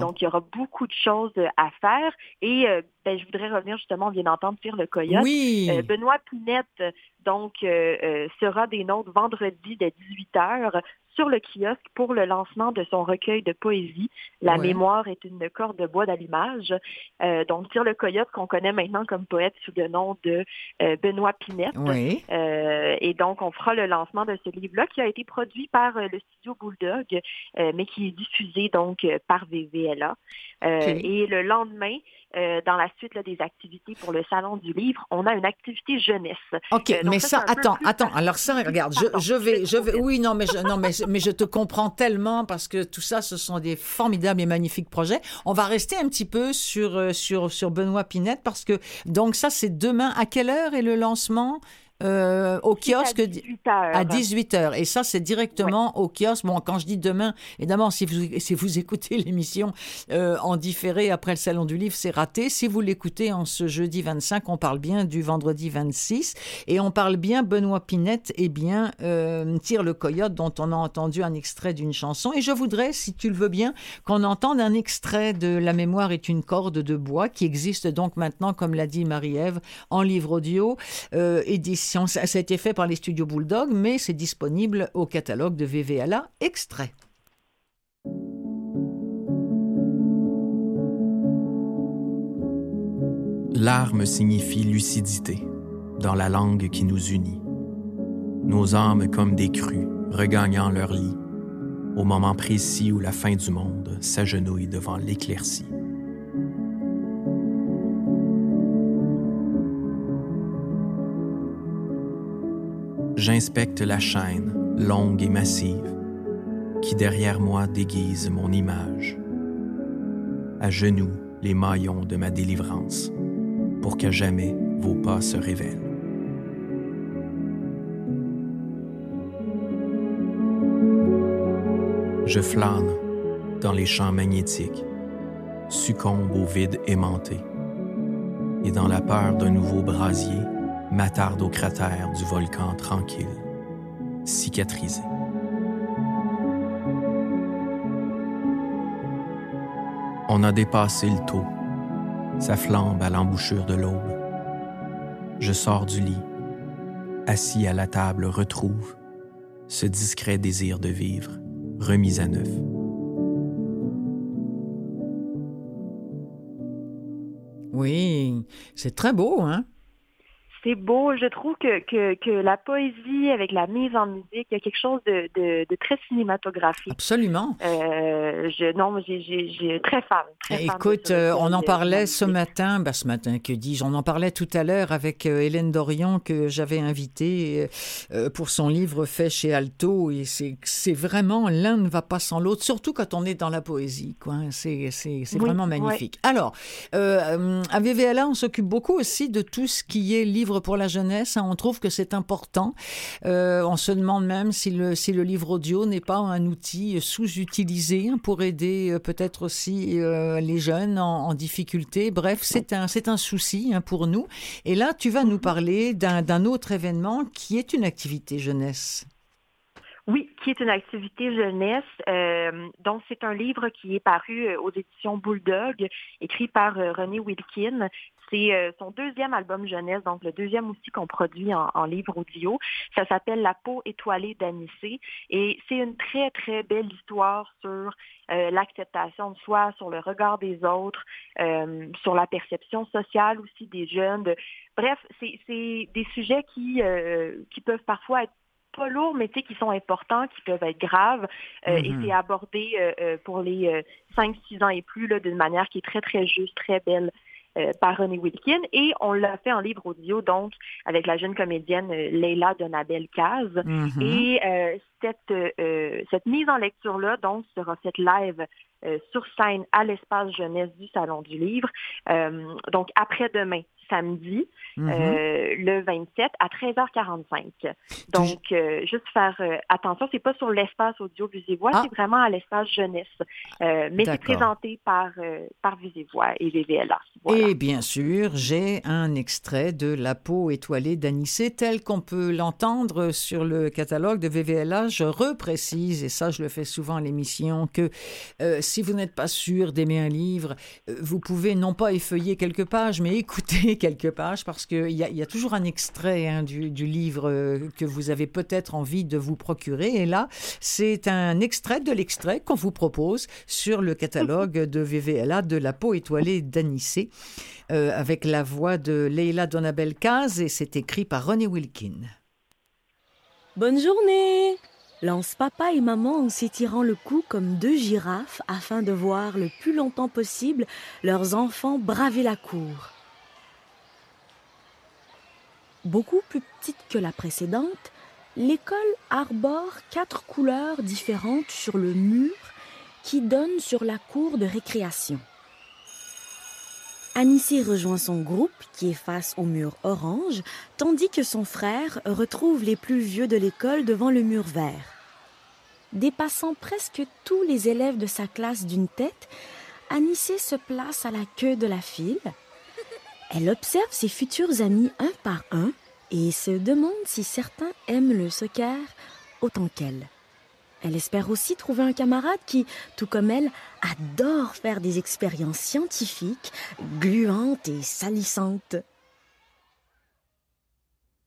Donc, il y aura beaucoup de choses à faire. Et ben, je voudrais revenir justement, on vient d'entendre dire le coyote. oui. Benoît Pinette, donc, euh, euh, sera des nôtres vendredi dès 18h sur le kiosque pour le lancement de son recueil de poésie. La mémoire est une corde de bois d'allumage. Euh, donc, Tire le coyote, qu'on connaît maintenant comme poète sous le nom de euh, Benoît Pinette. Euh, et donc, on fera le lancement de ce livre-là qui a été produit par le studio Bulldog, mais qui est diffusé donc par VVLA. Et le lendemain, euh, dans la suite des activités pour le Salon du Livre, on a une activité jeunesse. OK, euh, mais ça, attends, attends. Alors ça, regarde, je, je vais, je vais, oui, non, mais je, non, mais, mais je te comprends tellement parce que tout ça, ce sont des formidables et magnifiques projets. On va rester un petit peu sur, euh, Benoît Pinette parce que, donc ça, c'est demain. À quelle heure est le lancement? Euh, au kiosque à 18 heures. Et ça, c'est directement au kiosque. Bon, quand je dis demain, évidemment, si vous, si vous écoutez l'émission euh, en différé après le Salon du Livre, c'est raté. Si vous l'écoutez en ce jeudi 25, on parle bien du vendredi 26. Et on parle bien Benoît Pinette et bien euh, Tire le Coyote, dont on a entendu un extrait d'une chanson. Et je voudrais, si tu le veux bien, qu'on entende un extrait de La mémoire est une corde de bois, qui existe donc maintenant, comme l'a dit Marie-Ève, en livre audio, euh, édition ça, a été fait par les studios Bulldog, mais c'est disponible au catalogue de VVLA extrait. L'arme signifie lucidité dans la langue qui nous unit. Nos âmes comme des crues regagnant leur lit au moment précis où la fin du monde s'agenouille devant l'éclaircie. J'inspecte la chaîne, longue et massive, qui derrière moi déguise mon image. À genoux, les maillons de ma délivrance, pour que jamais vos pas se révèlent. Je flâne dans les champs magnétiques, succombe au vide aimanté, et dans la peur d'un nouveau brasier, m'attarde au cratère du volcan tranquille, cicatrisé. On a dépassé le taux, sa flambe à l'embouchure de l'aube. Je sors du lit, assis à la table, retrouve ce discret désir de vivre, remis à neuf. Oui, c'est très beau, hein? C'est beau. Je trouve que, que, que, la poésie avec la mise en musique, il y a quelque chose de, de, de très cinématographique. Absolument. Euh, je, non, j'ai très fan. Très Écoute, euh, on en parlait ce matin, ben, ce matin, que dis-je, on en parlait tout à l'heure avec euh, Hélène Dorion que j'avais invitée euh, pour son livre fait chez Alto. Et c'est vraiment, l'un ne va pas sans l'autre, surtout quand on est dans la poésie. C'est vraiment magnifique. Alors, à VVLA, on s'occupe beaucoup aussi de tout ce qui est livre pour la jeunesse. Hein. on trouve que c'est important. Euh, on se demande même si le, si le livre audio n'est pas un outil sous-utilisé pour aider euh, peut-être aussi euh, les jeunes en, difficulté. Bref, c'est un, c'est un souci hein, pour nous. Et là, tu vas nous parler d'un autre événement qui est une activité jeunesse. Oui, qui est une activité jeunesse. donc, c'est un livre qui est paru aux éditions Bulldog, écrit par René Wilkin. C'est euh, son deuxième album jeunesse, donc le deuxième aussi qu'on produit en, livre audio. Ça s'appelle La peau étoilée d'Anissé et c'est une très, très belle histoire sur euh, l'acceptation de soi, sur le regard des autres, euh, sur la perception sociale aussi des jeunes. Bref, c'est des sujets qui, qui peuvent parfois être pas lourds, mais qui sont importants, qui peuvent être graves. Et mm-hmm. c'est abordé pour les 5-6 ans et plus d'une manière qui est très, très juste, très belle. Euh, par René Wilkin et on l'a fait en livre audio, donc avec la jeune comédienne euh, Leila Donabel Caz. Mm-hmm. Et euh, cette, cette mise en lecture-là, donc, sera faite live sur scène à l'espace jeunesse du Salon du Livre. donc, après-demain, samedi, mm-hmm. euh, le 27 à 13h45. Donc, euh, juste faire euh, attention, c'est pas sur l'espace audio Visivoix, ah. c'est vraiment à l'espace jeunesse. mais c'est présenté par, par Visivoix et VVLA. Et bien sûr, j'ai un extrait de La peau étoilée d'Anissé tel qu'on peut l'entendre sur le catalogue de VVLA. Je reprécise, et ça je le fais souvent à l'émission, que si vous n'êtes pas sûr d'aimer un livre, vous pouvez non pas effeuiller quelques pages, mais écouter quelques pages parce qu'il y, a, y a toujours un extrait hein, du, du, livre euh, que vous avez peut-être envie de vous procurer. Et là, c'est un extrait de l'extrait qu'on vous propose sur le catalogue de VVLA de La peau étoilée d'Anissé, euh, avec la voix de Leila Donabel Caz et c'est écrit par René Wilkin. Bonne journée lance papa et maman en s'étirant le cou comme deux girafes afin de voir le plus longtemps possible leurs enfants braver la cour. Beaucoup plus petite que la précédente, l'école arbore quatre couleurs différentes sur le mur qui donne sur la cour de récréation. Anissé rejoint son groupe qui est face au mur orange, tandis que son frère retrouve les plus vieux de l'école devant le mur vert. Dépassant presque tous les élèves de sa classe d'une tête, Anissé se place à la queue de la file. Elle observe ses futurs amis un par un et se demande si certains aiment le soccer autant qu'elle. Elle espère aussi trouver un camarade qui, tout comme elle, adore faire des expériences scientifiques, gluantes et salissantes.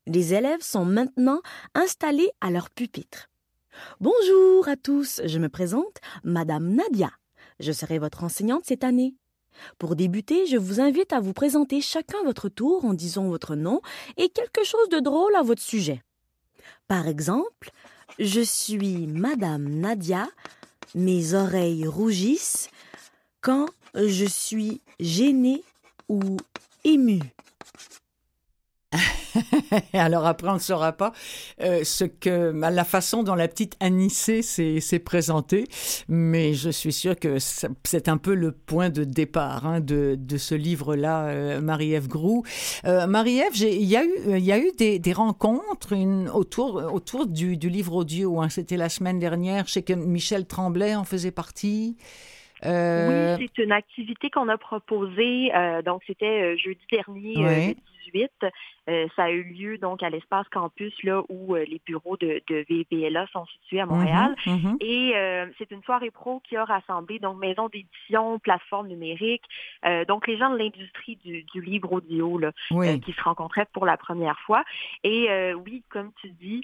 Les élèves sont maintenant installés à leur pupitre. Bonjour à tous, je me présente, Madame Nadia. Je serai votre enseignante cette année. Pour débuter, je vous invite à vous présenter chacun votre tour en disant votre nom et quelque chose de drôle à votre sujet. Par exemple, je suis Madame Nadia, mes oreilles rougissent quand je suis gênée ou émue. Alors après, on ne saura pas euh, ce que la façon dont la petite Anissée s'est présentée, mais je suis sûre que c'est un peu le point de départ hein, de, de, ce livre-là, euh, Marie-Ève Groux. Euh, Marie-Ève, il y a eu, y a eu des, des rencontres une, autour, autour du, du livre audio. Hein. C'était la semaine dernière. Je sais que Michel Tremblay en faisait partie. Euh... Oui, c'est une activité qu'on a proposée. Euh, donc, c'était jeudi dernier, ouais. 18. Euh, ça a eu lieu donc à l'espace campus là où euh, les bureaux de, de, VBLA sont situés à Montréal. Mm -hmm, Et euh, c'est une soirée pro qui a rassemblé donc maisons d'édition, plateformes numériques, donc les gens de l'industrie du, du, livre audio là, oui. qui se rencontraient pour la première fois. Et oui, comme tu dis,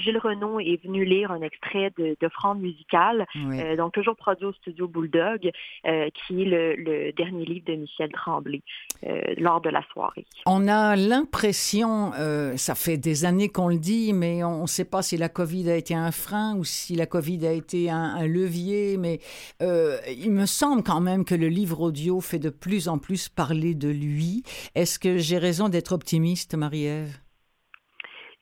Gilles Renaud est venu lire un extrait de, de musicale, oui. donc toujours produit au studio Bulldog, qui est le, le, dernier livre de Michel Tremblay lors de la soirée. On a l'impression, euh, ça fait des années qu'on le dit, mais on ne sait pas si la COVID a été un frein ou si la COVID a été un, levier, mais euh, il me semble quand même que le livre audio fait de plus en plus parler de lui. Est-ce que j'ai raison d'être optimiste, Marie-Ève?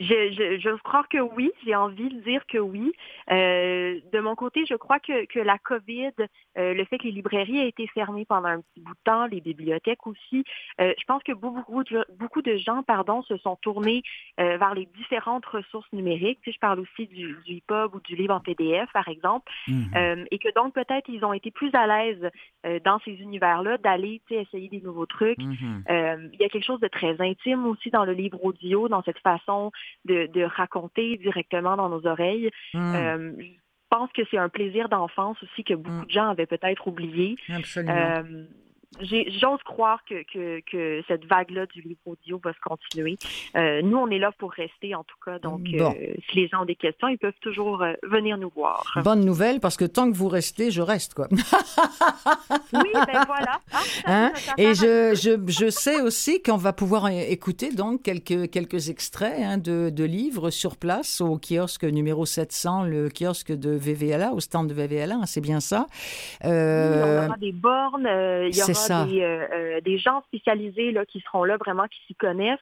Je, je, je, crois que oui, j'ai envie de dire que oui. Euh, de mon côté, je crois que, que la COVID, euh, le fait que les librairies aient été fermées pendant un petit bout de temps, les bibliothèques aussi, euh, je pense que beaucoup de, beaucoup de gens pardon, se sont tournés euh, vers les différentes ressources numériques. Tu sais, je parle aussi du, du EPUB ou du livre en PDF, par exemple, Mhm. mm -hmm. et que donc peut-être ils ont été plus à l'aise dans ces univers-là d'aller essayer des nouveaux trucs. Mhm. Mm -hmm. il y a quelque chose de très intime aussi dans le livre audio, dans cette façon de, de, raconter directement dans nos oreilles. Mm. Euh, je pense que c'est un plaisir d'enfance aussi que beaucoup mm. de gens avaient peut-être oublié. Absolument. Euh, J'ose croire que, que, que cette vague-là du livre audio va se continuer. Euh, nous, on est là pour rester, en tout cas. Donc, bon. euh, si les gens ont des questions, ils peuvent toujours euh, venir nous voir. Bonne nouvelle, parce que tant que vous restez, je reste, quoi. oui, ben voilà. Ah, hein? Et je, je, je, sais aussi qu'on va pouvoir écouter donc quelques, quelques extraits hein, de, de, livres sur place au kiosque numéro 700, le kiosque de VVLA, au stand de VVLA, hein, c'est bien ça? Oui, on aura des bornes, il y aura Des, euh, des, gens spécialisés là, qui seront là vraiment, qui s'y connaissent.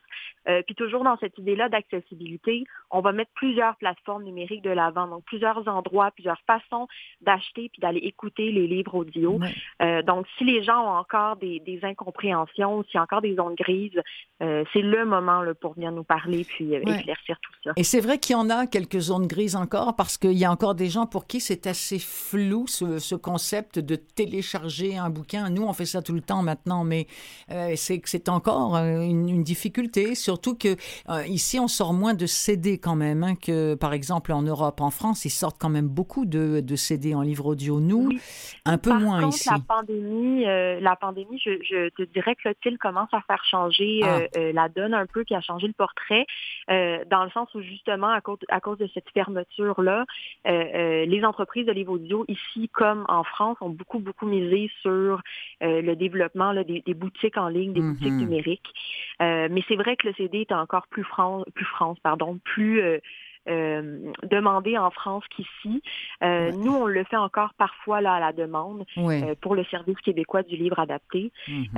Euh, puis toujours dans cette idée-là d'accessibilité, on va mettre plusieurs plateformes numériques de l'avant, donc plusieurs endroits, plusieurs façons d'acheter puis d'aller écouter les livres audio. Euh, donc si les gens ont encore des, des incompréhensions, s'il y a encore des zones grises, euh, c'est le moment là, pour venir nous parler puis éclaircir tout ça. Et c'est vrai qu'il y en a quelques zones grises encore parce qu'il y a encore des gens pour qui c'est assez flou ce, ce, concept de télécharger un bouquin. Nous, on fait ça tout le temps maintenant, mais euh, c'est encore une, une, difficulté, surtout surtout que euh, ici, on sort moins de CD quand même hein, que, par exemple, en Europe. En France, ils sortent quand même beaucoup de, de CD en livre audio. Nous, un peu Par moins contre, ici. La pandémie, euh, la pandémie, je, je te dirais que Clotilde commence à faire changer Ah. euh, euh, la donne un peu, puis à changer le portrait, euh, dans le sens où justement, à cause, à cause de cette fermeture-là, euh, les entreprises de livre audio, ici comme en France, ont beaucoup, beaucoup misé sur le développement là, des, des boutiques en ligne, des Mhm. boutiques numériques. Mais c'est vrai que le Est encore plus France, plus France, pardon, plus euh, euh, demandé en France qu'ici. Euh, Nous, on le fait encore parfois là à la demande Ouais. euh, pour le service québécois du livre adapté. Mhm.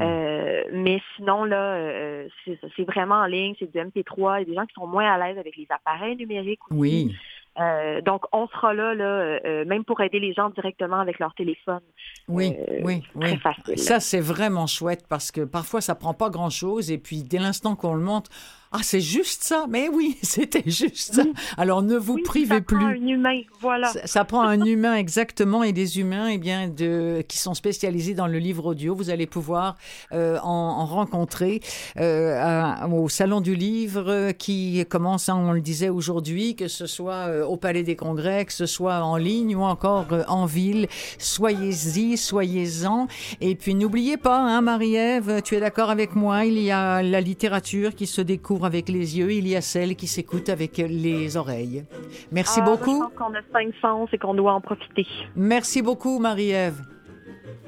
Mais sinon, là, c'est vraiment en ligne, c'est du MP3. Il y a des gens qui sont moins à l'aise avec les appareils numériques aussi. Oui. Euh, donc, on sera là, là euh, euh, même pour aider les gens directement avec leur téléphone. Oui, Euh, oui, très oui. facile. Ça, c'est vraiment chouette parce que parfois, ça prend pas grand-chose et puis dès l'instant qu'on le montre, ah, c'est juste ça? Mais oui, c'était juste ça. Alors, ne vous Oui, privez ça prend plus. un humain, voilà. Ça, ça prend un humain exactement et des humains eh bien de qui sont spécialisés dans le livre audio. Vous allez pouvoir euh, en, en rencontrer euh, à- au salon du livre qui commence, hein, on le disait aujourd'hui, que ce soit euh, au Palais des Congrès, que ce soit en ligne ou encore euh, en ville. Soyez-y, soyez-en. Et puis n'oubliez pas, hein, Marie-Ève, tu es d'accord avec moi, il y a la littérature qui se découvre avec les yeux, il y a celle qui s'écoute avec les oreilles. Merci Ah, beaucoup. Je pense qu'on a cinq sens et qu'on doit en profiter. Merci beaucoup, Marie-Ève.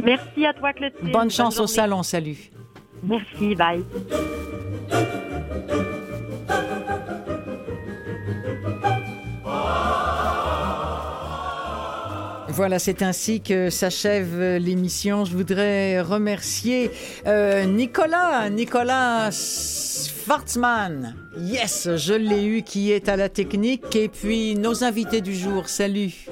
Merci à toi, Clotilde. Bonne chance au salon. Salut. Merci, bye. Voilà, c'est ainsi que s'achève l'émission. Je voudrais remercier euh, Nicolas, Nicolas Schwarzmann. Yes, je l'ai eu, qui est à la technique. Et puis nos invités du jour. Salut.